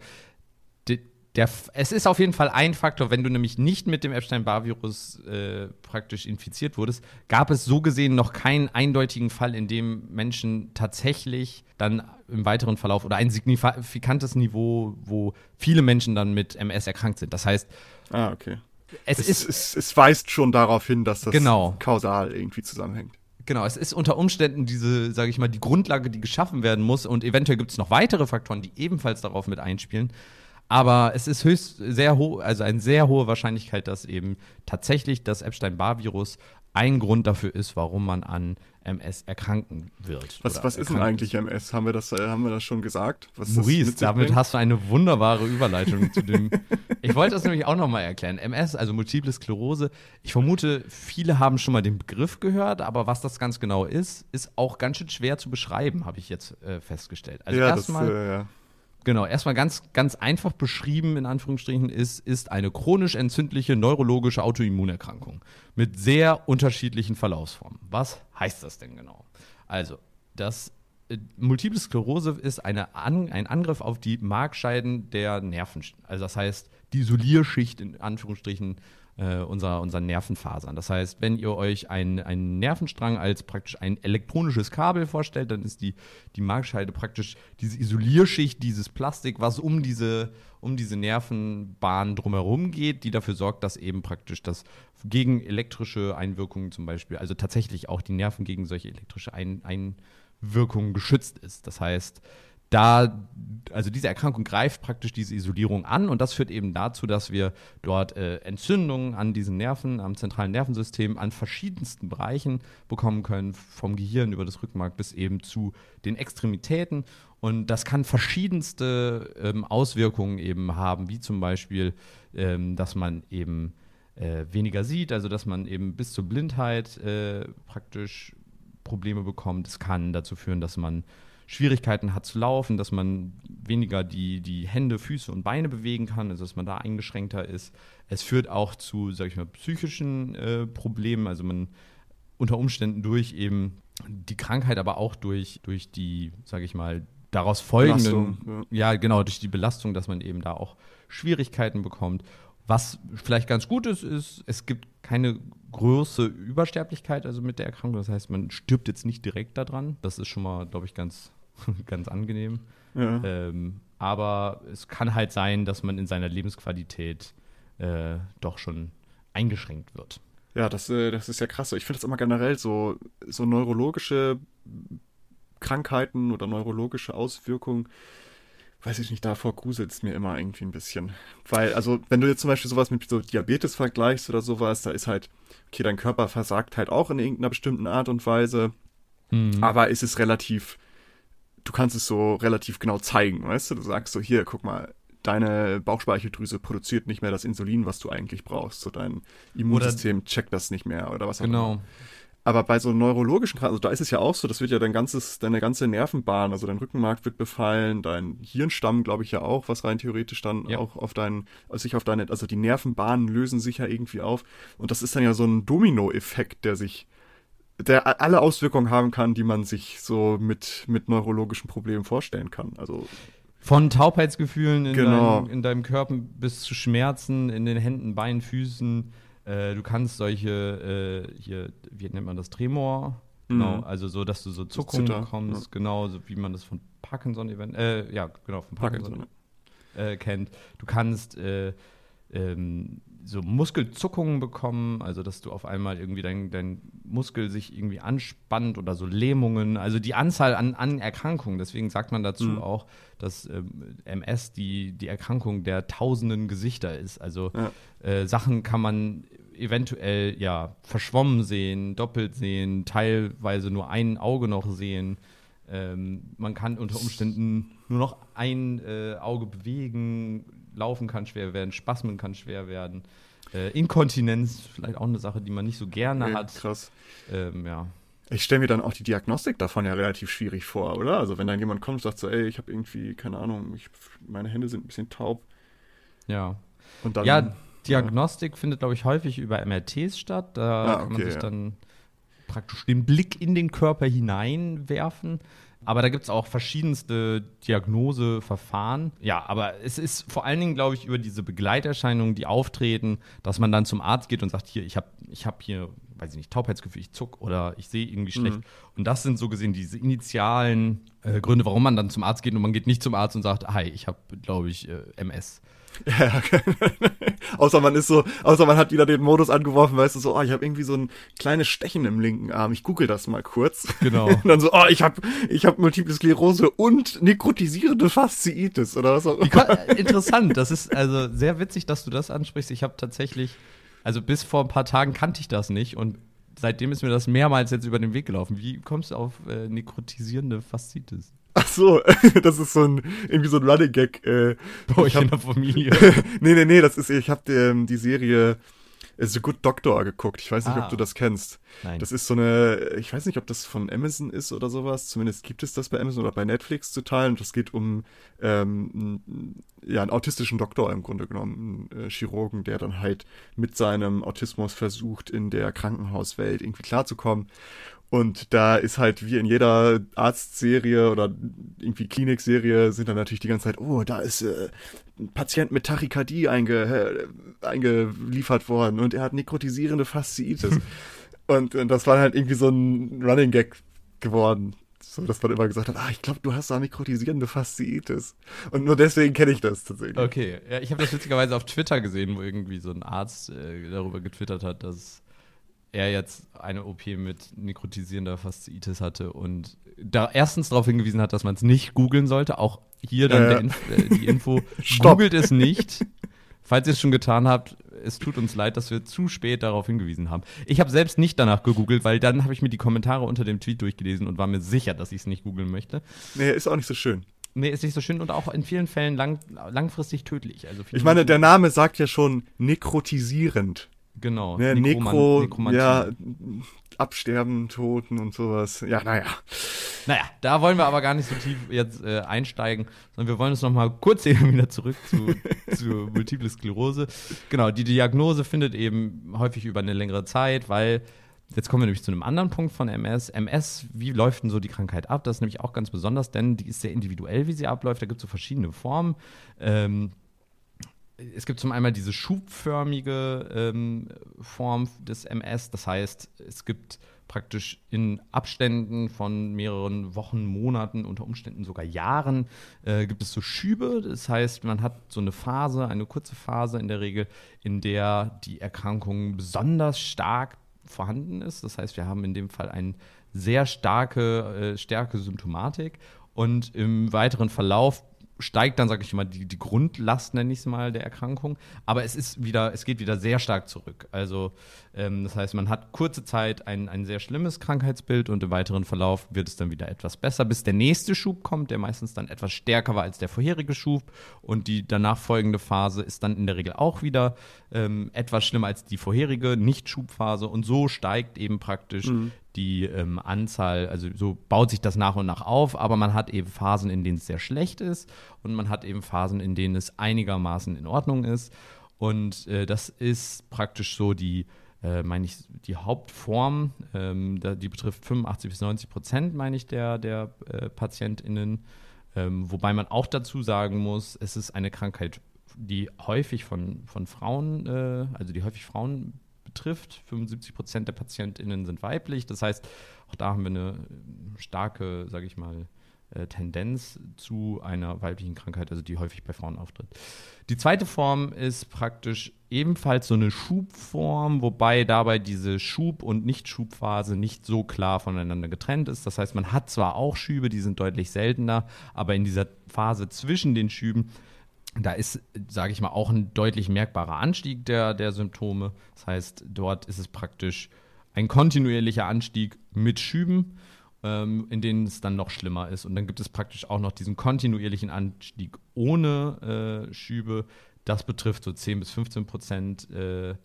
der, es ist auf jeden Fall ein Faktor, wenn du nämlich nicht mit dem Epstein-Barr-Virus äh, praktisch infiziert wurdest, gab es so gesehen noch keinen eindeutigen Fall, in dem Menschen tatsächlich dann im weiteren Verlauf oder ein signifikantes Niveau, wo viele Menschen dann mit MS erkrankt sind. Das heißt, ah, okay. Es, es, ist, es, es weist schon darauf hin, dass das genau. kausal irgendwie zusammenhängt. Genau, es ist unter Umständen diese, sage ich mal, die Grundlage, die geschaffen werden muss und eventuell gibt es noch weitere Faktoren, die ebenfalls darauf mit einspielen. Aber es ist höchst sehr hoch, also eine sehr hohe Wahrscheinlichkeit, dass eben tatsächlich das Epstein-Barr-Virus ein Grund dafür ist, warum man an MS erkranken wird. Was, was ist denn eigentlich MS? Haben wir das, äh, haben wir das schon gesagt? Was Maurice, damit bringt? hast du eine wunderbare Überleitung zu dem. Ich wollte das nämlich auch nochmal erklären. MS, also Multiple Sklerose. Ich vermute, viele haben schon mal den Begriff gehört, aber was das ganz genau ist, ist auch ganz schön schwer zu beschreiben, habe ich jetzt äh, festgestellt. Also ja, erstmal. Äh, ja Genau, erstmal ganz, ganz einfach beschrieben, in Anführungsstrichen, ist, ist eine chronisch entzündliche neurologische Autoimmunerkrankung mit sehr unterschiedlichen Verlaufsformen. Was heißt das denn genau? Also, das äh, Multiple Sklerose ist eine An ein Angriff auf die Markscheiden der Nerven. Also das heißt, die Isolierschicht in Anführungsstrichen äh, unserer, unserer Nervenfasern. Das heißt, wenn ihr euch einen, Nervenstrang als praktisch ein elektronisches Kabel vorstellt, dann ist die, die Markscheide praktisch diese Isolierschicht, dieses Plastik, was um diese, um diese Nervenbahn drumherum geht, die dafür sorgt, dass eben praktisch das gegen elektrische Einwirkungen zum Beispiel, also tatsächlich auch die Nerven gegen solche elektrische Ein Einwirkungen geschützt ist. Das heißt, da, also diese Erkrankung greift praktisch diese Isolierung an und das führt eben dazu, dass wir dort äh, Entzündungen an diesen Nerven, am zentralen Nervensystem, an verschiedensten Bereichen bekommen können, vom Gehirn über das Rückenmark bis eben zu den Extremitäten. Und das kann verschiedenste ähm, Auswirkungen eben haben, wie zum Beispiel, ähm, dass man eben äh, weniger sieht, also dass man eben bis zur Blindheit äh, praktisch Probleme bekommt. Es kann dazu führen, dass man Schwierigkeiten hat zu laufen, dass man weniger die, die Hände, Füße und Beine bewegen kann, also dass man da eingeschränkter ist. Es führt auch zu, sag ich mal, psychischen äh, Problemen, also man unter Umständen durch eben die Krankheit, aber auch durch, durch die, sag ich mal, daraus folgenden, ja. ja. genau, durch die Belastung, dass man eben da auch Schwierigkeiten bekommt. Was vielleicht ganz gut ist, ist, es gibt keine große Übersterblichkeit also mit der Erkrankung. Das heißt, man stirbt jetzt nicht direkt daran. Das ist schon mal, glaube ich, ganz ganz angenehm. Ja. Ähm, aber es kann halt sein, dass man in seiner Lebensqualität äh, doch schon eingeschränkt wird. Ja, das, äh, das ist ja krass. Ich finde das immer generell so, so neurologische Krankheiten oder neurologische Auswirkungen, weiß ich nicht, davor gruselt es mir immer irgendwie ein bisschen. Weil, also, wenn du jetzt zum Beispiel sowas mit so Diabetes vergleichst oder sowas, da ist halt, okay, dein Körper versagt halt auch in irgendeiner bestimmten Art und Weise, mhm. aber es ist relativ du kannst es so relativ genau zeigen, weißt du? Du sagst so, hier, guck mal, deine Bauchspeicheldrüse produziert nicht mehr das Insulin, was du eigentlich brauchst. So dein Immunsystem oder, checkt das nicht mehr oder was auch genau. immer. Genau. Aber bei so neurologischen Krankheiten, also da ist es ja auch so, das wird ja dein ganzes, deine ganze Nervenbahn, also dein Rückenmark wird befallen, dein Hirnstamm, glaube ich ja auch, was rein theoretisch dann ja. auch auf deinen, also sich auf deine, also die Nervenbahnen lösen sich ja irgendwie auf. Und das ist dann ja so ein Domino-Effekt, der sich der alle Auswirkungen haben kann, die man sich so mit, mit neurologischen Problemen vorstellen kann. Also von Taubheitsgefühlen in, genau. deinem, in deinem Körper bis zu Schmerzen in den Händen, Beinen, Füßen. Äh, du kannst solche, äh, hier, wie nennt man das, Tremor? Genau, mhm. also so, dass du so Zuckungen bekommst, ja. genau, so wie man das von Parkinson event äh, ja, genau, von Parkinson, Parkinson äh, kennt. Du kannst äh, ähm, so Muskelzuckungen bekommen, also dass du auf einmal irgendwie dein, dein Muskel sich irgendwie anspannt oder so Lähmungen, also die Anzahl an, an Erkrankungen. Deswegen sagt man dazu mhm. auch, dass ähm, MS die, die Erkrankung der tausenden Gesichter ist. Also ja. äh, Sachen kann man eventuell ja verschwommen sehen, doppelt sehen, teilweise nur ein Auge noch sehen. Ähm, man kann unter Umständen nur noch ein äh, Auge bewegen, Laufen kann schwer werden, Spasmen kann schwer werden. Äh, Inkontinenz, vielleicht auch eine Sache, die man nicht so gerne hat. Krass. Ähm, ja. Ich stelle mir dann auch die Diagnostik davon ja relativ schwierig vor, oder? Also wenn dann jemand kommt und sagt so, ey, ich habe irgendwie, keine Ahnung, ich, meine Hände sind ein bisschen taub. Ja. Und dann ja, Diagnostik ja. findet, glaube ich, häufig über MRTs statt. Da ah, okay, kann man sich ja. dann praktisch den Blick in den Körper hineinwerfen. Aber da gibt es auch verschiedenste Diagnoseverfahren. Ja, aber es ist vor allen Dingen, glaube ich, über diese Begleiterscheinungen, die auftreten, dass man dann zum Arzt geht und sagt, hier, ich habe ich hab hier, weiß ich nicht, Taubheitsgefühl, ich zuck oder ich sehe irgendwie schlecht. Mhm. Und das sind so gesehen diese initialen äh, Gründe, warum man dann zum Arzt geht und man geht nicht zum Arzt und sagt, hi, ich habe, glaube ich, äh, MS. Ja, außer man ist so, außer man hat wieder den Modus angeworfen, weißt du, so, oh, ich habe irgendwie so ein kleines Stechen im linken Arm. Ich google das mal kurz. Genau. und dann so, oh, ich habe ich hab Multiple Sklerose und nekrotisierende Fasziitis oder was auch immer. Interessant, das ist also sehr witzig, dass du das ansprichst. Ich habe tatsächlich, also bis vor ein paar Tagen kannte ich das nicht und seitdem ist mir das mehrmals jetzt über den Weg gelaufen. Wie kommst du auf äh, nekrotisierende Fasziitis? Ach so, das ist so ein irgendwie so ein Running Gag. Äh, Bei euch hab, in der Familie. nee, nee, nee, das ist ich habe ähm, die Serie The Good Doctor geguckt. Ich weiß nicht, ah. ob du das kennst. Nein. Das ist so eine, ich weiß nicht, ob das von Amazon ist oder sowas. Zumindest gibt es das bei Amazon oder bei Netflix zu teilen. Und das geht um ähm, ja, einen autistischen Doktor im Grunde genommen, einen äh, Chirurgen, der dann halt mit seinem Autismus versucht, in der Krankenhauswelt irgendwie klarzukommen. Und da ist halt wie in jeder Arztserie oder irgendwie Klinikserie sind dann natürlich die ganze Zeit, oh, da ist äh, ein Patient mit Tachykardie einge, äh, eingeliefert worden und er hat nekrotisierende Fasziitis. und, und das war halt irgendwie so ein Running Gag geworden. So, dass man immer gesagt hat, ah, ich glaube, du hast da nekrotisierende Fasziitis. Und nur deswegen kenne ich das tatsächlich. Okay, ja, ich habe das witzigerweise auf Twitter gesehen, wo irgendwie so ein Arzt äh, darüber getwittert hat, dass er jetzt eine OP mit nekrotisierender Fasziitis hatte und da erstens darauf hingewiesen hat, dass man es nicht googeln sollte. Auch hier dann äh. Inf äh, die Info, googelt es nicht. Falls ihr es schon getan habt, es tut uns leid, dass wir zu spät darauf hingewiesen haben. Ich habe selbst nicht danach gegoogelt, weil dann habe ich mir die Kommentare unter dem Tweet durchgelesen und war mir sicher, dass ich es nicht googeln möchte. Nee, ist auch nicht so schön. Nee, ist nicht so schön und auch in vielen Fällen lang, langfristig tödlich. Also ich meine, der Name sagt ja schon nekrotisierend. Genau. Ne, Nekro, ja, Absterben, Toten und sowas. Ja, naja. Naja, da wollen wir aber gar nicht so tief jetzt äh, einsteigen, sondern wir wollen uns noch mal kurz eben wieder zurück zu, zu Multiple Sklerose. Genau, die Diagnose findet eben häufig über eine längere Zeit, weil Jetzt kommen wir nämlich zu einem anderen Punkt von MS. MS, wie läuft denn so die Krankheit ab? Das ist nämlich auch ganz besonders, denn die ist sehr individuell, wie sie abläuft. Da gibt es so verschiedene Formen. Ähm, es gibt zum einen diese schubförmige ähm, Form des MS, das heißt, es gibt praktisch in Abständen von mehreren Wochen, Monaten, unter Umständen sogar Jahren, äh, gibt es so Schübe. Das heißt, man hat so eine Phase, eine kurze Phase in der Regel, in der die Erkrankung besonders stark vorhanden ist. Das heißt, wir haben in dem Fall eine sehr starke, äh, starke Symptomatik und im weiteren Verlauf steigt dann, sage ich mal, die, die Grundlast, nenne ich es mal, der Erkrankung. Aber es ist wieder, es geht wieder sehr stark zurück. Also ähm, das heißt, man hat kurze Zeit ein, ein sehr schlimmes Krankheitsbild und im weiteren Verlauf wird es dann wieder etwas besser, bis der nächste Schub kommt, der meistens dann etwas stärker war als der vorherige Schub. Und die danach folgende Phase ist dann in der Regel auch wieder ähm, etwas schlimmer als die vorherige Nicht-Schubphase. Und so steigt eben praktisch mhm die ähm, Anzahl, also so baut sich das nach und nach auf, aber man hat eben Phasen, in denen es sehr schlecht ist und man hat eben Phasen, in denen es einigermaßen in Ordnung ist. Und äh, das ist praktisch so die, äh, meine ich, die Hauptform, ähm, die betrifft 85 bis 90 Prozent, meine ich, der, der äh, PatientInnen. Ähm, wobei man auch dazu sagen muss, es ist eine Krankheit, die häufig von, von Frauen, äh, also die häufig Frauen betrifft. 75 Prozent der PatientInnen sind weiblich. Das heißt, auch da haben wir eine starke, sage ich mal, äh, Tendenz zu einer weiblichen Krankheit, also die häufig bei Frauen auftritt. Die zweite Form ist praktisch ebenfalls so eine Schubform, wobei dabei diese Schub- und Nicht-Schubphase nicht so klar voneinander getrennt ist. Das heißt, man hat zwar auch Schübe, die sind deutlich seltener, aber in dieser Phase zwischen den Schüben da ist, sage ich mal, auch ein deutlich merkbarer Anstieg der, der Symptome. Das heißt, dort ist es praktisch ein kontinuierlicher Anstieg mit Schüben, ähm, in denen es dann noch schlimmer ist. Und dann gibt es praktisch auch noch diesen kontinuierlichen Anstieg ohne äh, Schübe. Das betrifft so 10 bis 15 Prozent äh,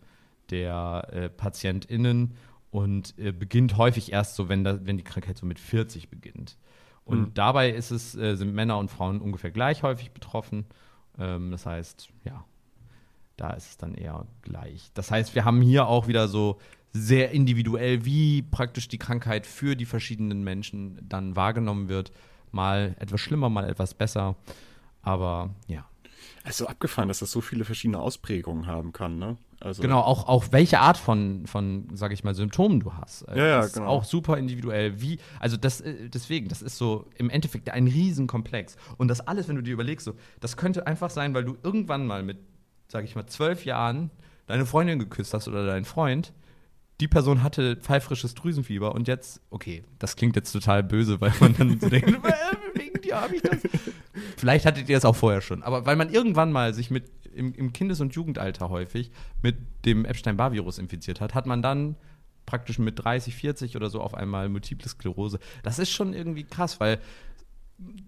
der äh, PatientInnen und äh, beginnt häufig erst so, wenn, da, wenn die Krankheit so mit 40 beginnt. Und mhm. dabei ist es, äh, sind Männer und Frauen ungefähr gleich häufig betroffen. Ähm, das heißt, ja, Da ist es dann eher gleich. Das heißt, wir haben hier auch wieder so sehr individuell, wie praktisch die Krankheit für die verschiedenen Menschen dann wahrgenommen wird. Mal etwas schlimmer, mal etwas besser. Aber ja. Also abgefahren, dass das so viele verschiedene Ausprägungen haben kann, ne? Also genau, auch, auch welche Art von, von, sag ich mal, Symptomen du hast. Ja, ja, das genau. Ist auch super individuell. Wie, also das, äh, deswegen, das ist so im Endeffekt ein Riesenkomplex. Und das alles, wenn du dir überlegst, so, das könnte einfach sein, weil du irgendwann mal mit, sag ich mal, zwölf Jahren deine Freundin geküsst hast oder deinen Freund. Die Person hatte pfeifrisches Drüsenfieber und jetzt, okay, das klingt jetzt total böse, weil man dann so denkt, wegen dir habe ich das. Vielleicht hattet ihr das auch vorher schon, aber weil man irgendwann mal sich mit im, im Kindes- und Jugendalter häufig mit dem Epstein-Barr-Virus infiziert hat, hat man dann praktisch mit 30, 40 oder so auf einmal Multiple Sklerose. Das ist schon irgendwie krass, weil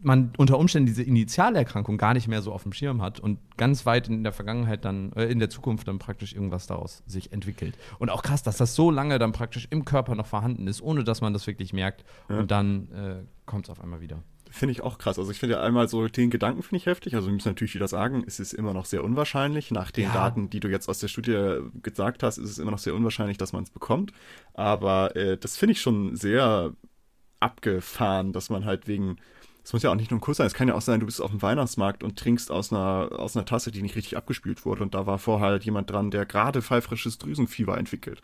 man unter Umständen diese Initialerkrankung gar nicht mehr so auf dem Schirm hat und ganz weit in der Vergangenheit dann, äh, in der Zukunft dann praktisch irgendwas daraus sich entwickelt. Und auch krass, dass das so lange dann praktisch im Körper noch vorhanden ist, ohne dass man das wirklich merkt. Ja. Und dann äh, kommt es auf einmal wieder. Finde ich auch krass. Also ich finde ja einmal so den Gedanken finde ich heftig. Also wir müssen natürlich wieder sagen, es ist immer noch sehr unwahrscheinlich. Nach den ja. Daten, die du jetzt aus der Studie gesagt hast, ist es immer noch sehr unwahrscheinlich, dass man es bekommt. Aber äh, das finde ich schon sehr abgefahren, dass man halt wegen es muss ja auch nicht nur ein Kuss sein, es kann ja auch sein, du bist auf dem Weihnachtsmarkt und trinkst aus einer, aus einer Tasse, die nicht richtig abgespült wurde und da war vorher halt jemand dran, der gerade pfeifrisches Drüsenfieber entwickelt.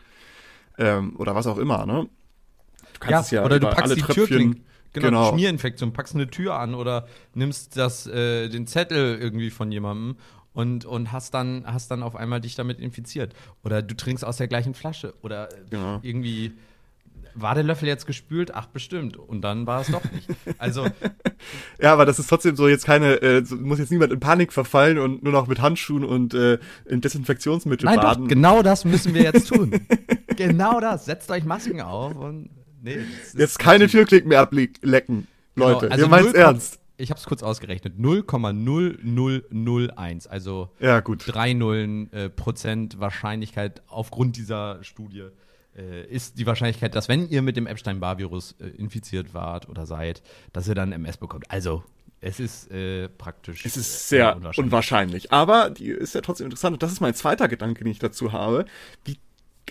Ähm, oder was auch immer, ne? Du kannst ja, es ja oder du packst die Tröpfchen, Türkling Genau, genau. Schmierinfektion, packst eine Tür an oder nimmst das, äh, den Zettel irgendwie von jemandem und, und hast, dann, hast dann auf einmal dich damit infiziert. Oder du trinkst aus der gleichen Flasche oder genau. irgendwie war der Löffel jetzt gespült? Ach, bestimmt. Und dann war es doch nicht. Also. ja, aber das ist trotzdem so jetzt keine, äh, muss jetzt niemand in Panik verfallen und nur noch mit Handschuhen und äh, in Desinfektionsmittel Nein, baden. Doch, genau das müssen wir jetzt tun. genau das. Setzt euch Masken auf und Nee, Jetzt keine Türklick mehr ablecken, genau, Leute. Also ihr meint's ernst. Ich habe es kurz ausgerechnet. 0,0001. Also ja, gut. 3 Nullen äh, Prozent Wahrscheinlichkeit aufgrund dieser Studie äh, ist die Wahrscheinlichkeit, dass wenn ihr mit dem Epstein-Barr-Virus äh, infiziert wart oder seid, dass ihr dann MS bekommt. Also es ist äh, praktisch. Es ist sehr unwahrscheinlich. unwahrscheinlich. Aber die ist ja trotzdem interessant. Und das ist mein zweiter Gedanke, den ich dazu habe. Wie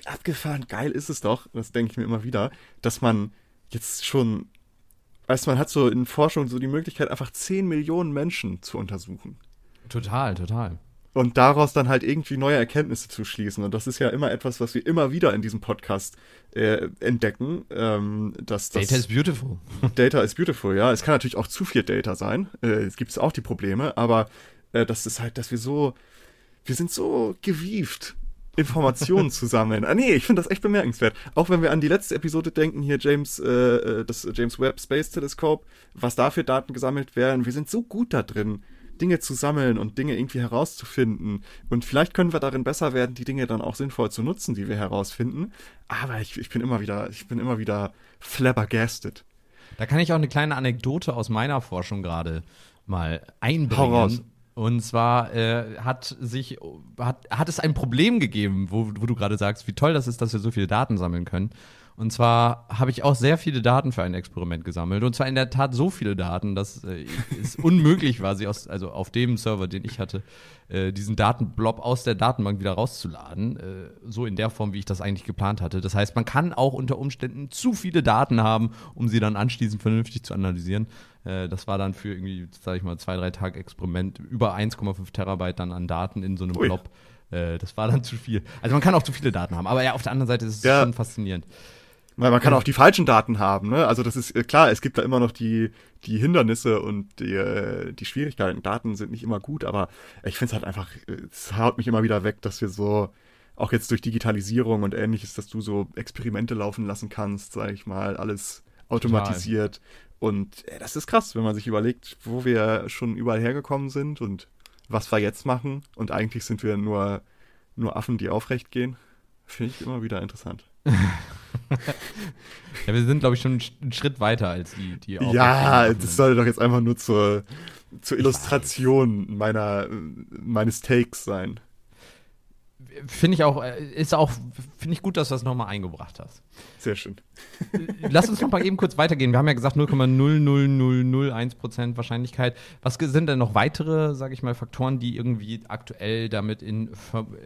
abgefahren geil ist es doch, das denke ich mir immer wieder, dass man jetzt schon, weißt man hat so in Forschung so die Möglichkeit, einfach 10 Millionen Menschen zu untersuchen. Total, total. Und daraus dann halt irgendwie neue Erkenntnisse zu schließen. Und das ist ja immer etwas, was wir immer wieder in diesem Podcast äh, entdecken. Ähm, dass das Data is beautiful. Data is beautiful, ja. Es kann natürlich auch zu viel Data sein. Äh, es gibt auch die Probleme, aber äh, das ist halt, dass wir so, wir sind so gewieft Informationen zu sammeln. Ah, nee, ich finde das echt bemerkenswert. Auch wenn wir an die letzte Episode denken, hier James, äh, äh, das James Webb Space Telescope, was da für Daten gesammelt werden. Wir sind so gut da drin, Dinge zu sammeln und Dinge irgendwie herauszufinden. Und vielleicht können wir darin besser werden, die Dinge dann auch sinnvoll zu nutzen, die wir herausfinden. Aber ich, ich bin immer wieder, ich bin immer wieder flabbergasted. Da kann ich auch eine kleine Anekdote aus meiner Forschung gerade mal einbringen. Hau raus. Und zwar äh, hat sich hat, hat es ein Problem gegeben, wo, wo du gerade sagst, wie toll das ist, dass wir so viele Daten sammeln können. Und zwar habe ich auch sehr viele Daten für ein Experiment gesammelt. Und zwar in der Tat so viele Daten, dass äh, es unmöglich war, sie aus, also auf dem Server, den ich hatte, äh, diesen Datenblob aus der Datenbank wieder rauszuladen. Äh, so in der Form, wie ich das eigentlich geplant hatte. Das heißt, man kann auch unter Umständen zu viele Daten haben, um sie dann anschließend vernünftig zu analysieren. Äh, das war dann für irgendwie, sage ich mal, zwei, drei Tage Experiment über 1,5 Terabyte dann an Daten in so einem Ui. Blob. Äh, das war dann zu viel. Also man kann auch zu viele Daten haben. Aber ja, auf der anderen Seite ist es ja. schon faszinierend. Weil man kann auch die falschen Daten haben, ne? Also das ist äh, klar, es gibt da immer noch die, die Hindernisse und die, äh, die Schwierigkeiten. Daten sind nicht immer gut, aber ich finde es halt einfach, es haut mich immer wieder weg, dass wir so, auch jetzt durch Digitalisierung und ähnliches, dass du so Experimente laufen lassen kannst, sag ich mal, alles automatisiert. Total. Und äh, das ist krass, wenn man sich überlegt, wo wir schon überall hergekommen sind und was wir jetzt machen. Und eigentlich sind wir nur, nur Affen, die aufrecht gehen. Finde ich immer wieder interessant. ja, wir sind, glaube ich, schon einen Schritt weiter als die, die Ja, das sollte doch jetzt einfach nur zur, zur Illustration meiner, meines Takes sein. Finde ich auch, äh, ist auch, finde ich gut, dass du das nochmal eingebracht hast. Sehr schön. Lass uns noch mal eben kurz weitergehen. Wir haben ja gesagt 0,00001 Prozent Wahrscheinlichkeit. Was sind denn noch weitere, sage ich mal, Faktoren, die irgendwie aktuell damit in,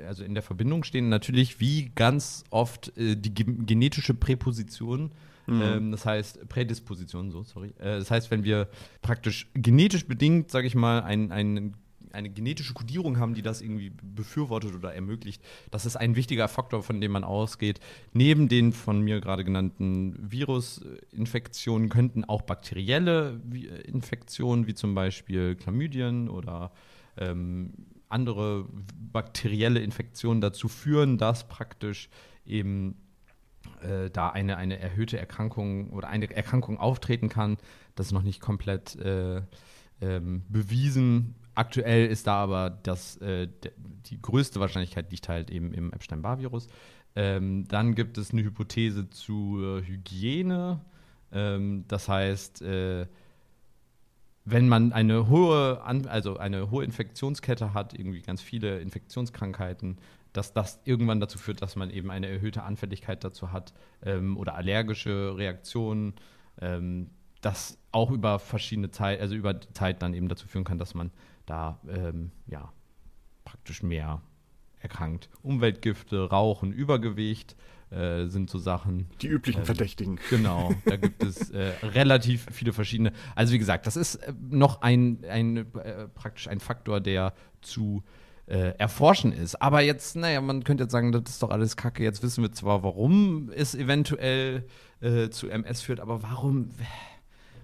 also in der Verbindung stehen? Natürlich, wie ganz oft äh, die genetische Präposition. Mhm. Ähm, das heißt, Prädisposition, so, sorry. Äh, das heißt, wenn wir praktisch genetisch bedingt, sage ich mal, ein, ein eine genetische Kodierung haben, die das irgendwie befürwortet oder ermöglicht. Das ist ein wichtiger Faktor, von dem man ausgeht. Neben den von mir gerade genannten Virusinfektionen könnten auch bakterielle Infektionen, wie zum Beispiel Chlamydien oder ähm, andere bakterielle Infektionen dazu führen, dass praktisch eben äh, da eine, eine erhöhte Erkrankung oder eine Erkrankung auftreten kann. Das ist noch nicht komplett äh, ähm, bewiesen, Aktuell ist da aber das, äh, die größte Wahrscheinlichkeit liegt halt eben im Epstein-Barr-Virus. Ähm, dann gibt es eine Hypothese zur Hygiene. Ähm, das heißt, äh, wenn man eine hohe, also eine hohe Infektionskette hat, irgendwie ganz viele Infektionskrankheiten, dass das irgendwann dazu führt, dass man eben eine erhöhte Anfälligkeit dazu hat ähm, oder allergische Reaktionen, ähm, das auch über verschiedene Zeit, also über Zeit dann eben dazu führen kann, dass man da ähm, ja praktisch mehr erkrankt. Umweltgifte, Rauchen, Übergewicht äh, sind so Sachen. Die üblichen ähm, Verdächtigen. Genau, da gibt es äh, relativ viele verschiedene. Also wie gesagt, das ist äh, noch ein, ein äh, praktisch ein Faktor, der zu äh, erforschen ist. Aber jetzt, naja, man könnte jetzt sagen, das ist doch alles Kacke. Jetzt wissen wir zwar, warum es eventuell äh, zu MS führt, aber warum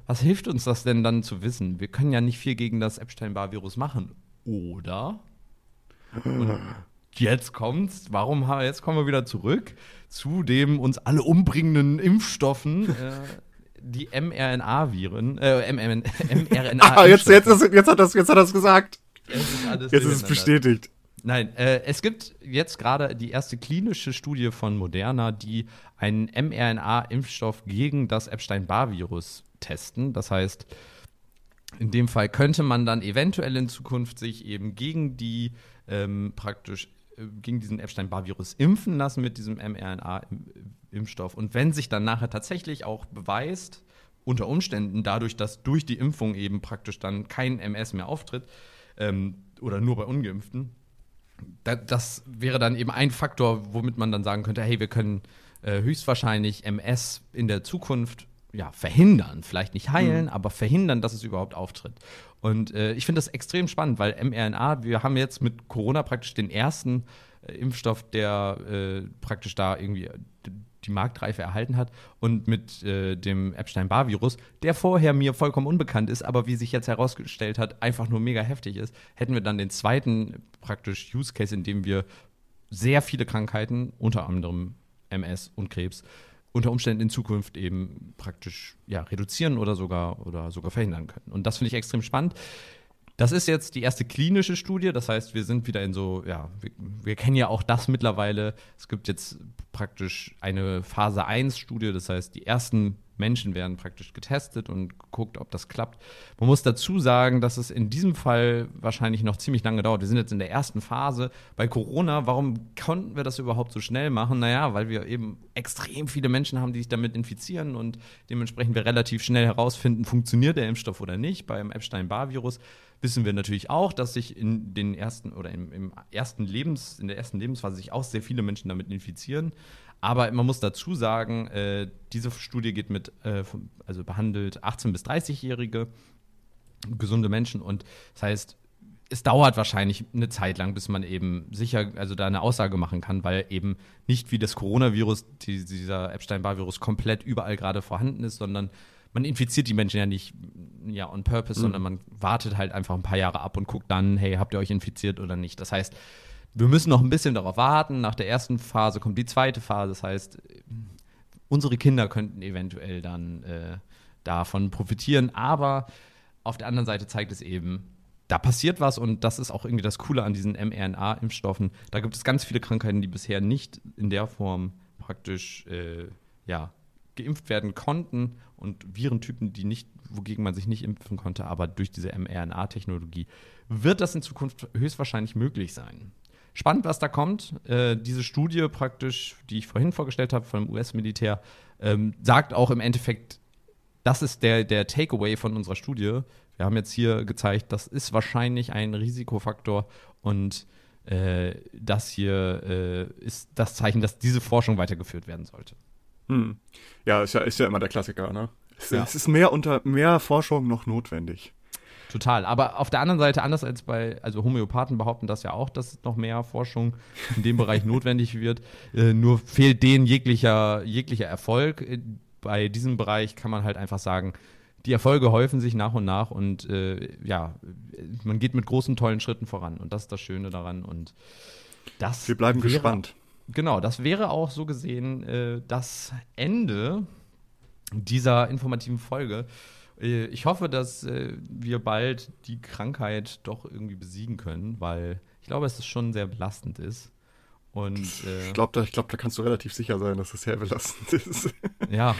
was hilft uns das denn dann zu wissen? Wir können ja nicht viel gegen das Epstein-Barr-Virus machen. Oder? Und jetzt kommt's, warum jetzt kommen wir wieder zurück zu dem uns alle umbringenden Impfstoffen, äh, die mRNA-Viren, äh, mRNA. ah, jetzt, jetzt, ist, jetzt, hat das, jetzt hat das gesagt. Jetzt ist, jetzt ist es bestätigt. Nein, äh, es gibt jetzt gerade die erste klinische Studie von Moderna, die einen mRNA-Impfstoff gegen das Epstein-Barr-Virus testen. Das heißt, in dem Fall könnte man dann eventuell in Zukunft sich eben gegen die ähm, praktisch äh, gegen diesen Epstein-Barr-Virus impfen lassen mit diesem mRNA-Impfstoff. Und wenn sich dann nachher tatsächlich auch beweist, unter Umständen dadurch, dass durch die Impfung eben praktisch dann kein MS mehr auftritt ähm, oder nur bei Ungeimpften, da, das wäre dann eben ein Faktor, womit man dann sagen könnte, hey, wir können äh, höchstwahrscheinlich MS in der Zukunft ja, verhindern, vielleicht nicht heilen, mhm. aber verhindern, dass es überhaupt auftritt. Und äh, ich finde das extrem spannend, weil mRNA, wir haben jetzt mit Corona praktisch den ersten äh, Impfstoff, der äh, praktisch da irgendwie die Marktreife erhalten hat und mit äh, dem Epstein-Barr-Virus, der vorher mir vollkommen unbekannt ist, aber wie sich jetzt herausgestellt hat, einfach nur mega heftig ist, hätten wir dann den zweiten praktisch Use Case, in dem wir sehr viele Krankheiten, unter anderem MS und Krebs, unter Umständen in Zukunft eben praktisch ja, reduzieren oder sogar, oder sogar verhindern können. Und das finde ich extrem spannend. Das ist jetzt die erste klinische Studie, das heißt, wir sind wieder in so, ja, wir, wir kennen ja auch das mittlerweile. Es gibt jetzt praktisch eine Phase 1-Studie, das heißt, die ersten Menschen werden praktisch getestet und geguckt, ob das klappt. Man muss dazu sagen, dass es in diesem Fall wahrscheinlich noch ziemlich lange dauert. Wir sind jetzt in der ersten Phase. Bei Corona, warum konnten wir das überhaupt so schnell machen? Naja, weil wir eben extrem viele Menschen haben, die sich damit infizieren und dementsprechend wir relativ schnell herausfinden, funktioniert der Impfstoff oder nicht. Beim Epstein-Barr-Virus wissen wir natürlich auch, dass sich in den ersten oder im, im ersten Lebens, in der ersten Lebensphase sich auch sehr viele Menschen damit infizieren. Aber man muss dazu sagen, äh, diese Studie geht mit, äh, also behandelt 18- bis 30-Jährige, gesunde Menschen. Und das heißt, es dauert wahrscheinlich eine Zeit lang, bis man eben sicher, also da eine Aussage machen kann, weil eben nicht wie das Coronavirus, die, dieser Epstein-Barr-Virus komplett überall gerade vorhanden ist, sondern man infiziert die Menschen ja nicht ja, on purpose, mhm. sondern man wartet halt einfach ein paar Jahre ab und guckt dann, hey, habt ihr euch infiziert oder nicht? Das heißt, wir müssen noch ein bisschen darauf warten. Nach der ersten Phase kommt die zweite Phase. Das heißt, unsere Kinder könnten eventuell dann äh, davon profitieren. Aber auf der anderen Seite zeigt es eben, da passiert was und das ist auch irgendwie das Coole an diesen mRNA-Impfstoffen. Da gibt es ganz viele Krankheiten, die bisher nicht in der Form praktisch äh, ja, geimpft werden konnten und Virentypen, die nicht, wogegen man sich nicht impfen konnte, aber durch diese mRNA-Technologie wird das in Zukunft höchstwahrscheinlich möglich sein. spannend, was da kommt. Äh, diese Studie praktisch, die ich vorhin vorgestellt habe vom US-Militär, ähm, sagt auch im Endeffekt, das ist der, der Takeaway von unserer Studie. Wir haben jetzt hier gezeigt, das ist wahrscheinlich ein Risikofaktor und äh, das hier äh, ist das Zeichen, dass diese Forschung weitergeführt werden sollte. Hm. Ja, ist ja, ist ja immer der Klassiker, ne? Es, ja. es ist mehr unter mehr Forschung noch notwendig. Total. Aber auf der anderen Seite, anders als bei, also Homöopathen behaupten das ja auch, dass noch mehr Forschung in dem Bereich notwendig wird. Äh, nur fehlt denen jeglicher, jeglicher Erfolg. Äh, bei diesem Bereich kann man halt einfach sagen, die Erfolge häufen sich nach und nach und äh, ja, man geht mit großen, tollen Schritten voran. Und das ist das Schöne daran. Und das Wir bleiben gespannt. Genau, das wäre auch so gesehen äh, das Ende dieser informativen Folge. Äh, ich hoffe, dass äh, wir bald die Krankheit doch irgendwie besiegen können, weil ich glaube, dass es schon sehr belastend ist. Und, äh, ich glaube, da, glaub, da kannst du relativ sicher sein, dass es sehr belastend ist. ja,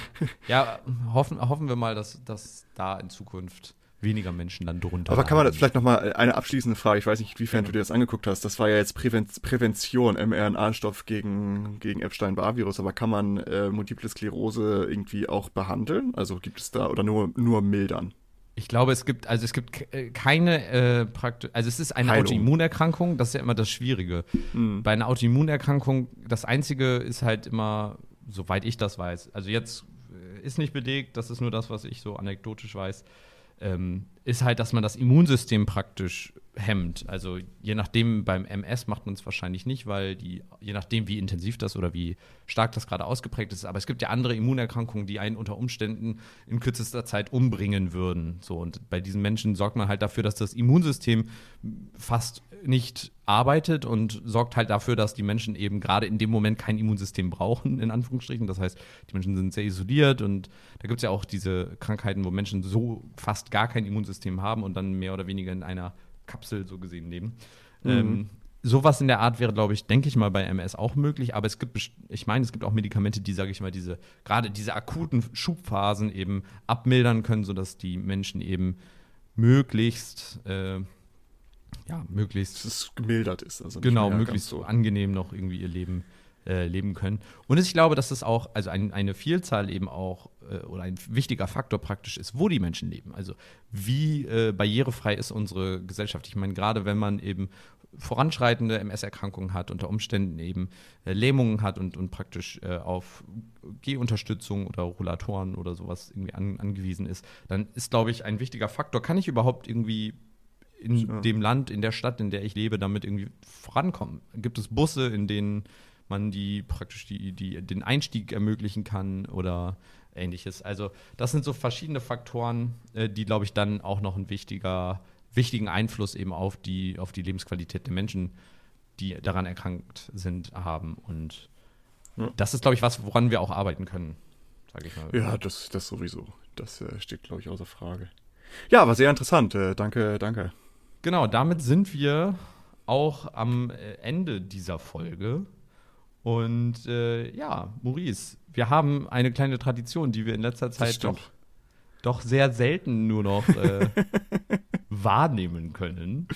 ja hoffen, hoffen wir mal, dass, dass da in Zukunft weniger Menschen dann drunter. Aber kann man das vielleicht nochmal eine abschließende Frage, ich weiß nicht, inwiefern ja. du dir das angeguckt hast, das war ja jetzt Präven Prävention, mRNA-Stoff gegen, gegen Epstein-Barr-Virus, aber kann man äh, Multiple Sklerose irgendwie auch behandeln? Also gibt es da, oder nur, nur mildern? Ich glaube, es gibt, also es gibt äh, keine äh, praktisch, also es ist eine Heilung. Autoimmunerkrankung, das ist ja immer das Schwierige. Mhm. Bei einer Autoimmunerkrankung, das Einzige ist halt immer, soweit ich das weiß, also jetzt äh, ist nicht belegt, das ist nur das, was ich so anekdotisch weiß, ähm, ist halt, dass man das Immunsystem praktisch hemmt. Also je nachdem, beim MS macht man es wahrscheinlich nicht, weil die, je nachdem, wie intensiv das oder wie stark das gerade ausgeprägt ist, aber es gibt ja andere Immunerkrankungen, die einen unter Umständen in kürzester Zeit umbringen würden. So, und bei diesen Menschen sorgt man halt dafür, dass das Immunsystem fast nicht arbeitet und sorgt halt dafür, dass die Menschen eben gerade in dem Moment kein Immunsystem brauchen, in Anführungsstrichen. Das heißt, die Menschen sind sehr isoliert und da gibt es ja auch diese Krankheiten, wo Menschen so fast gar kein Immunsystem haben und dann mehr oder weniger in einer Kapsel so gesehen leben. Mhm. Ähm, sowas in der Art wäre, glaube ich, denke ich mal, bei MS auch möglich. Aber es gibt, ich meine, es gibt auch Medikamente, die, sage ich mal, diese, gerade diese akuten Schubphasen eben abmildern können, sodass die Menschen eben möglichst, äh, ja, möglichst. Dass es gemildert ist. Also genau, möglichst so angenehm noch irgendwie ihr Leben äh, leben können. Und ich glaube, dass das auch, also ein, eine Vielzahl eben auch äh, oder ein wichtiger Faktor praktisch ist, wo die Menschen leben. Also wie äh, barrierefrei ist unsere Gesellschaft. Ich meine, gerade wenn man eben voranschreitende MS-Erkrankungen hat, unter Umständen eben äh, Lähmungen hat und, und praktisch äh, auf Gehunterstützung oder Rollatoren oder sowas irgendwie an, angewiesen ist, dann ist, glaube ich, ein wichtiger Faktor, kann ich überhaupt irgendwie in ja. dem Land, in der Stadt, in der ich lebe, damit irgendwie vorankommen? Gibt es Busse, in denen man die praktisch die, die, den Einstieg ermöglichen kann oder ähnliches. Also das sind so verschiedene Faktoren, äh, die, glaube ich, dann auch noch einen wichtiger, wichtigen Einfluss eben auf die, auf die Lebensqualität der Menschen, die daran erkrankt sind, haben. Und ja. das ist, glaube ich, was, woran wir auch arbeiten können, sage ich mal. Ja, das, das sowieso. Das äh, steht, glaube ich, außer Frage. Ja, aber sehr interessant. Äh, danke, danke. Genau, damit sind wir auch am äh, Ende dieser Folge. Und äh, ja, Maurice, wir haben eine kleine Tradition, die wir in letzter Zeit doch, doch sehr selten nur noch äh, wahrnehmen können.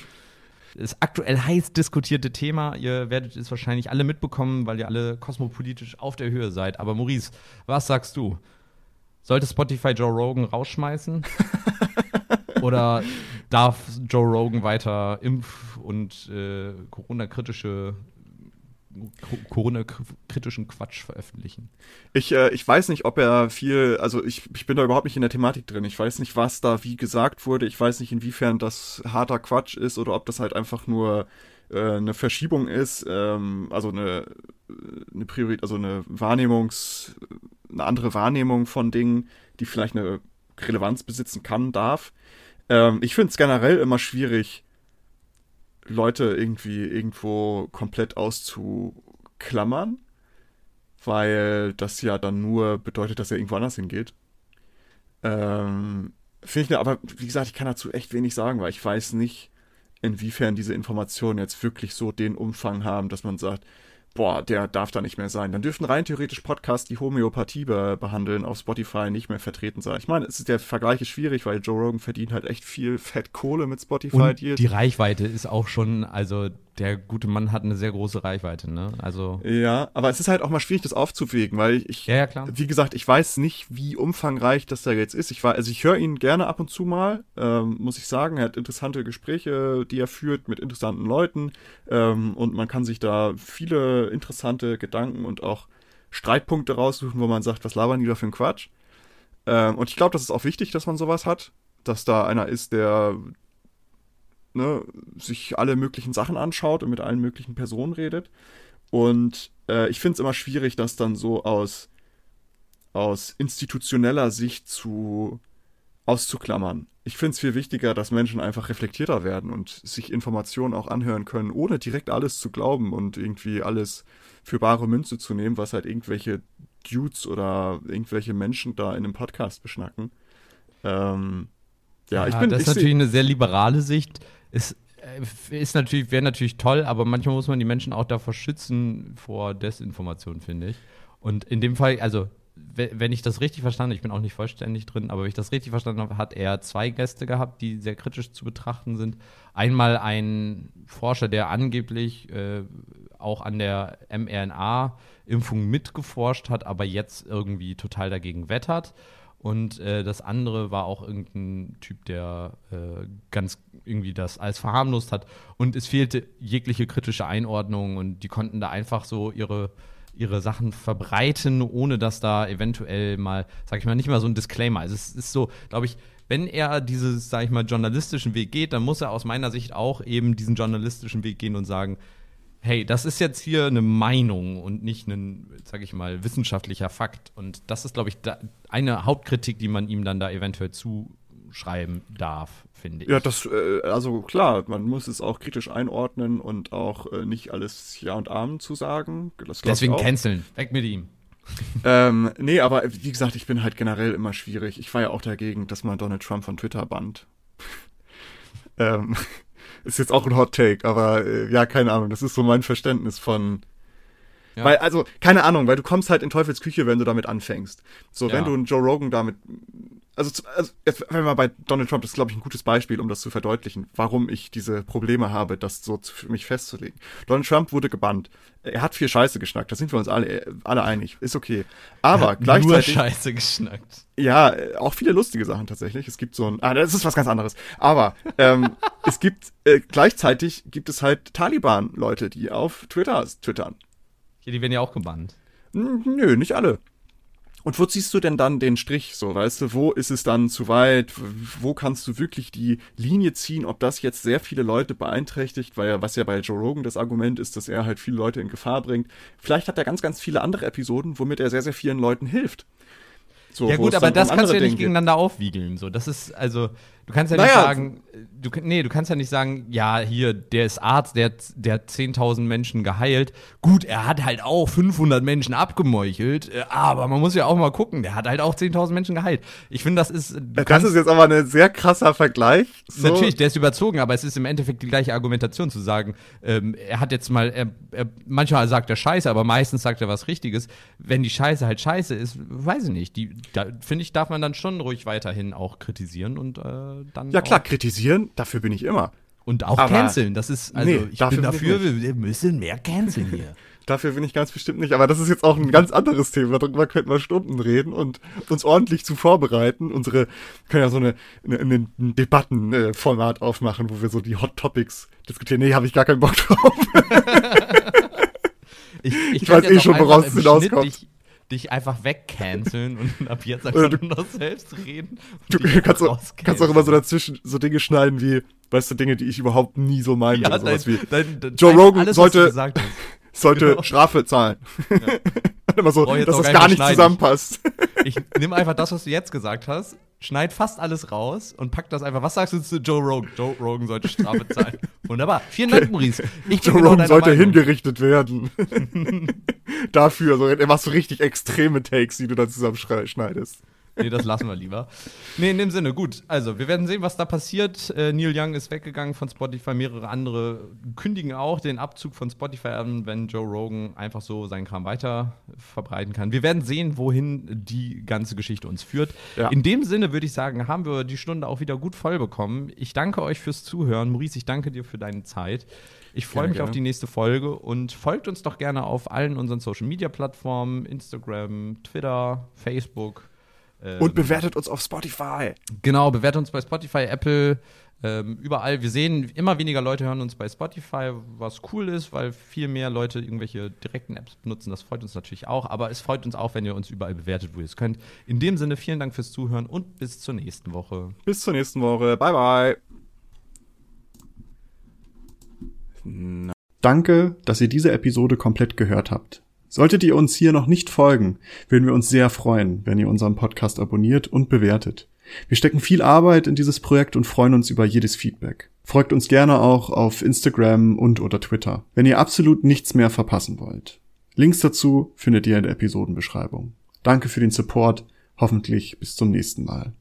Das aktuell heiß diskutierte Thema, ihr werdet es wahrscheinlich alle mitbekommen, weil ihr alle kosmopolitisch auf der Höhe seid. Aber Maurice, was sagst du? Sollte Spotify Joe Rogan rausschmeißen? Oder darf Joe Rogan weiter Impf- und äh, Corona-kritische Corona-kritischen Quatsch veröffentlichen. Ich, äh, ich weiß nicht, ob er viel, also ich, ich bin da überhaupt nicht in der Thematik drin. Ich weiß nicht, was da wie gesagt wurde. Ich weiß nicht, inwiefern das harter Quatsch ist oder ob das halt einfach nur äh, eine Verschiebung ist, ähm, also eine, eine Priorität, also eine Wahrnehmungs, eine andere Wahrnehmung von Dingen, die vielleicht eine Relevanz besitzen kann, darf. Ähm, ich finde es generell immer schwierig, Leute irgendwie irgendwo komplett auszuklammern, weil das ja dann nur bedeutet, dass er irgendwo anders hingeht. Ähm, Finde ich, aber wie gesagt, ich kann dazu echt wenig sagen, weil ich weiß nicht, inwiefern diese Informationen jetzt wirklich so den Umfang haben, dass man sagt, boah, der darf da nicht mehr sein. Dann dürften rein theoretisch Podcasts, die Homöopathie be behandeln, auf Spotify nicht mehr vertreten sein. Ich meine, es ist der Vergleich ist schwierig, weil Joe Rogan verdient halt echt viel Fettkohle mit Spotify. Und die Reichweite ist auch schon, also der gute Mann hat eine sehr große Reichweite, ne? Also. Ja, aber es ist halt auch mal schwierig, das aufzuwägen, weil ich, ja, ja, klar. wie gesagt, ich weiß nicht, wie umfangreich das da jetzt ist. Ich war, also ich höre ihn gerne ab und zu mal, ähm, muss ich sagen. Er hat interessante Gespräche, die er führt mit interessanten Leuten ähm, und man kann sich da viele interessante Gedanken und auch Streitpunkte raussuchen, wo man sagt, was labern die da für ein Quatsch. Ähm, und ich glaube, das ist auch wichtig, dass man sowas hat, dass da einer ist, der ne, sich alle möglichen Sachen anschaut und mit allen möglichen Personen redet. Und äh, ich finde es immer schwierig, das dann so aus, aus institutioneller Sicht zu auszuklammern. Ich finde es viel wichtiger, dass Menschen einfach reflektierter werden und sich Informationen auch anhören können, ohne direkt alles zu glauben und irgendwie alles für bare Münze zu nehmen, was halt irgendwelche Dudes oder irgendwelche Menschen da in einem Podcast beschnacken. Ähm, ja, Ja, ich bin. das ist natürlich eine sehr liberale Sicht. Ist, äh, ist natürlich, wäre natürlich toll, aber manchmal muss man die Menschen auch davor schützen vor Desinformation, finde ich. Und in dem Fall, also we- wenn ich das richtig verstanden habe, ich bin auch nicht vollständig drin, aber wenn ich das richtig verstanden habe, hat er zwei Gäste gehabt, die sehr kritisch zu betrachten sind. Einmal ein Forscher, der angeblich äh, auch an der mRNA-Impfung mitgeforscht hat, aber jetzt irgendwie total dagegen wettert. Und äh, das andere war auch irgendein Typ, der äh, ganz irgendwie das alles verharmlost hat. Und es fehlte jegliche kritische Einordnung und die konnten da einfach so ihre, ihre Sachen verbreiten, ohne dass da eventuell mal, sag ich mal, nicht mal so ein Disclaimer. Also es ist so, glaube ich, wenn er dieses, sag ich mal, journalistischen Weg geht, dann muss er aus meiner Sicht auch eben diesen journalistischen Weg gehen und sagen, hey, das ist jetzt hier eine Meinung und nicht ein, sag ich mal, wissenschaftlicher Fakt. Und das ist, glaube ich, da eine Hauptkritik, die man ihm dann da eventuell zuschreiben darf, finde ich. Ja, das, äh, also klar, man muss es auch kritisch einordnen und auch äh, nicht alles Ja und Amen zu sagen. Deswegen canceln. Weg mit ihm. Ähm, nee, aber wie gesagt, ich bin halt generell immer schwierig. Ich war ja auch dagegen, dass man Donald Trump von Twitter bannt. ähm, ist jetzt auch ein Hot Take, aber äh, ja, keine Ahnung. Das ist so mein Verständnis von. Ja. Weil, also, keine Ahnung, weil du kommst halt in Teufels Küche, wenn du damit anfängst. So, Ja. wenn du einen Joe Rogan damit. Also, also jetzt, wenn wir mal bei Donald Trump, das ist, glaube ich, ein gutes Beispiel, um das zu verdeutlichen, warum ich diese Probleme habe, das so für mich festzulegen. Donald Trump wurde gebannt. Er hat viel Scheiße geschnackt, da sind wir uns alle, alle einig. Ist okay. Aber Nur gleichzeitig. Scheiße geschnackt. Ja, äh, auch viele lustige Sachen tatsächlich. Es gibt so ein, ah, das ist was ganz anderes. Aber ähm, es gibt äh, gleichzeitig gibt es halt Taliban-Leute, die auf Twitter twittern. Hier, die werden ja auch gebannt. Nö, nicht alle. Und wo ziehst du denn dann den Strich so, weißt du, wo ist es dann zu weit, wo kannst du wirklich die Linie ziehen, ob das jetzt sehr viele Leute beeinträchtigt, weil ja, was ja bei Joe Rogan das Argument ist, dass er halt viele Leute in Gefahr bringt. Vielleicht hat er ganz, ganz viele andere Episoden, womit er sehr, sehr vielen Leuten hilft. So, Ja gut, aber das kannst du ja nicht geht. gegeneinander aufwiegeln. So, das ist also, du kannst ja Naja. nicht sagen, du, nee, du kannst ja nicht sagen, ja hier, der ist Arzt, der, hat- der hat 10.000 Menschen geheilt. Gut, er hat halt auch 500 Menschen abgemeuchelt, äh, aber man muss ja auch mal gucken, der hat halt auch 10.000 Menschen geheilt. Ich finde, das ist, du Das kannst- ist jetzt aber ein sehr krasser Vergleich. So. Natürlich, der ist überzogen, aber es ist im Endeffekt die gleiche Argumentation zu sagen, ähm, er hat jetzt mal, er, er, manchmal sagt er Scheiße, aber meistens sagt er was Richtiges. Wenn die Scheiße halt Scheiße ist, weiß ich nicht. Die, da finde ich, darf man dann schon ruhig weiterhin auch kritisieren und äh, dann Ja klar, auch, kritisieren, dafür bin ich immer. und auch aber- canceln. Das ist also Nee, ich dafür bin bin ich dafür, wir, wir müssen mehr canceln hier. Dafür bin ich ganz bestimmt nicht. Aber das ist jetzt auch ein ganz anderes Thema. Darüber könnten wir Stunden reden und uns ordentlich zu vorbereiten. Unsere können ja so eine, eine, eine ein Debattenformat aufmachen, wo wir so die Hot Topics diskutieren. Nee, habe ich gar keinen Bock drauf. Ich, Ich kann weiß eh schon, woraus es hinauskommt. Schnitt Dich, einfach wegcanceln und ab jetzt einfach du- nur noch selbst reden. Du kannst, auch, kannst auch immer so dazwischen so Dinge schneiden wie, weißt du, Dinge, die ich überhaupt nie so meine. Ja, sowas dein, wie, dein, dein, Joe Rogan alles, sollte- sollte genau. Strafe zahlen. Und immer so, dass das gar nicht zusammenpasst. Ich nehme einfach das, was du jetzt gesagt hast, schneid fast alles raus und pack das einfach. Was sagst du zu Joe Rogan? Joe Rogan sollte Strafe zahlen. Wunderbar. Vielen Dank, Maurice. Ich Joe Rogan sollte Meinung. hingerichtet werden. Dafür, so, er machst so richtig extreme Takes, die du dann zusammenschneidest. Nee, das lassen wir lieber. Nee, in dem Sinne, gut. Also, wir werden sehen, was da passiert. Äh, Neil Young ist weggegangen von Spotify. Mehrere andere kündigen auch den Abzug von Spotify an, wenn Joe Rogan einfach so seinen Kram weiter verbreiten kann. Wir werden sehen, wohin die ganze Geschichte uns führt. Ja. In dem Sinne würde ich sagen, haben wir die Stunde auch wieder gut voll bekommen. Ich danke euch fürs Zuhören. Maurice, ich danke dir für deine Zeit. Ich freue mich gerne. auf die nächste Folge und folgt uns doch gerne auf allen unseren Social Media Plattformen: Instagram, Twitter, Facebook. Ähm, und bewertet uns auf Spotify. Genau, bewertet uns bei Spotify, Apple, ähm, überall. Wir sehen, immer weniger Leute hören uns bei Spotify, was cool ist, weil viel mehr Leute irgendwelche direkten Apps benutzen. Das freut uns natürlich auch. Aber es freut uns auch, wenn ihr uns überall bewertet, wo ihr es könnt. In dem Sinne, vielen Dank fürs Zuhören und bis zur nächsten Woche. Bis zur nächsten Woche. Bye, bye. Danke, dass ihr diese Episode komplett gehört habt. Solltet ihr uns hier noch nicht folgen, würden wir uns sehr freuen, wenn ihr unseren Podcast abonniert und bewertet. Wir stecken viel Arbeit in dieses Projekt und freuen uns über jedes Feedback. Folgt uns gerne auch auf Instagram und oder Twitter, wenn ihr absolut nichts mehr verpassen wollt. Links dazu findet ihr in der Episodenbeschreibung. Danke für den Support, hoffentlich bis zum nächsten Mal.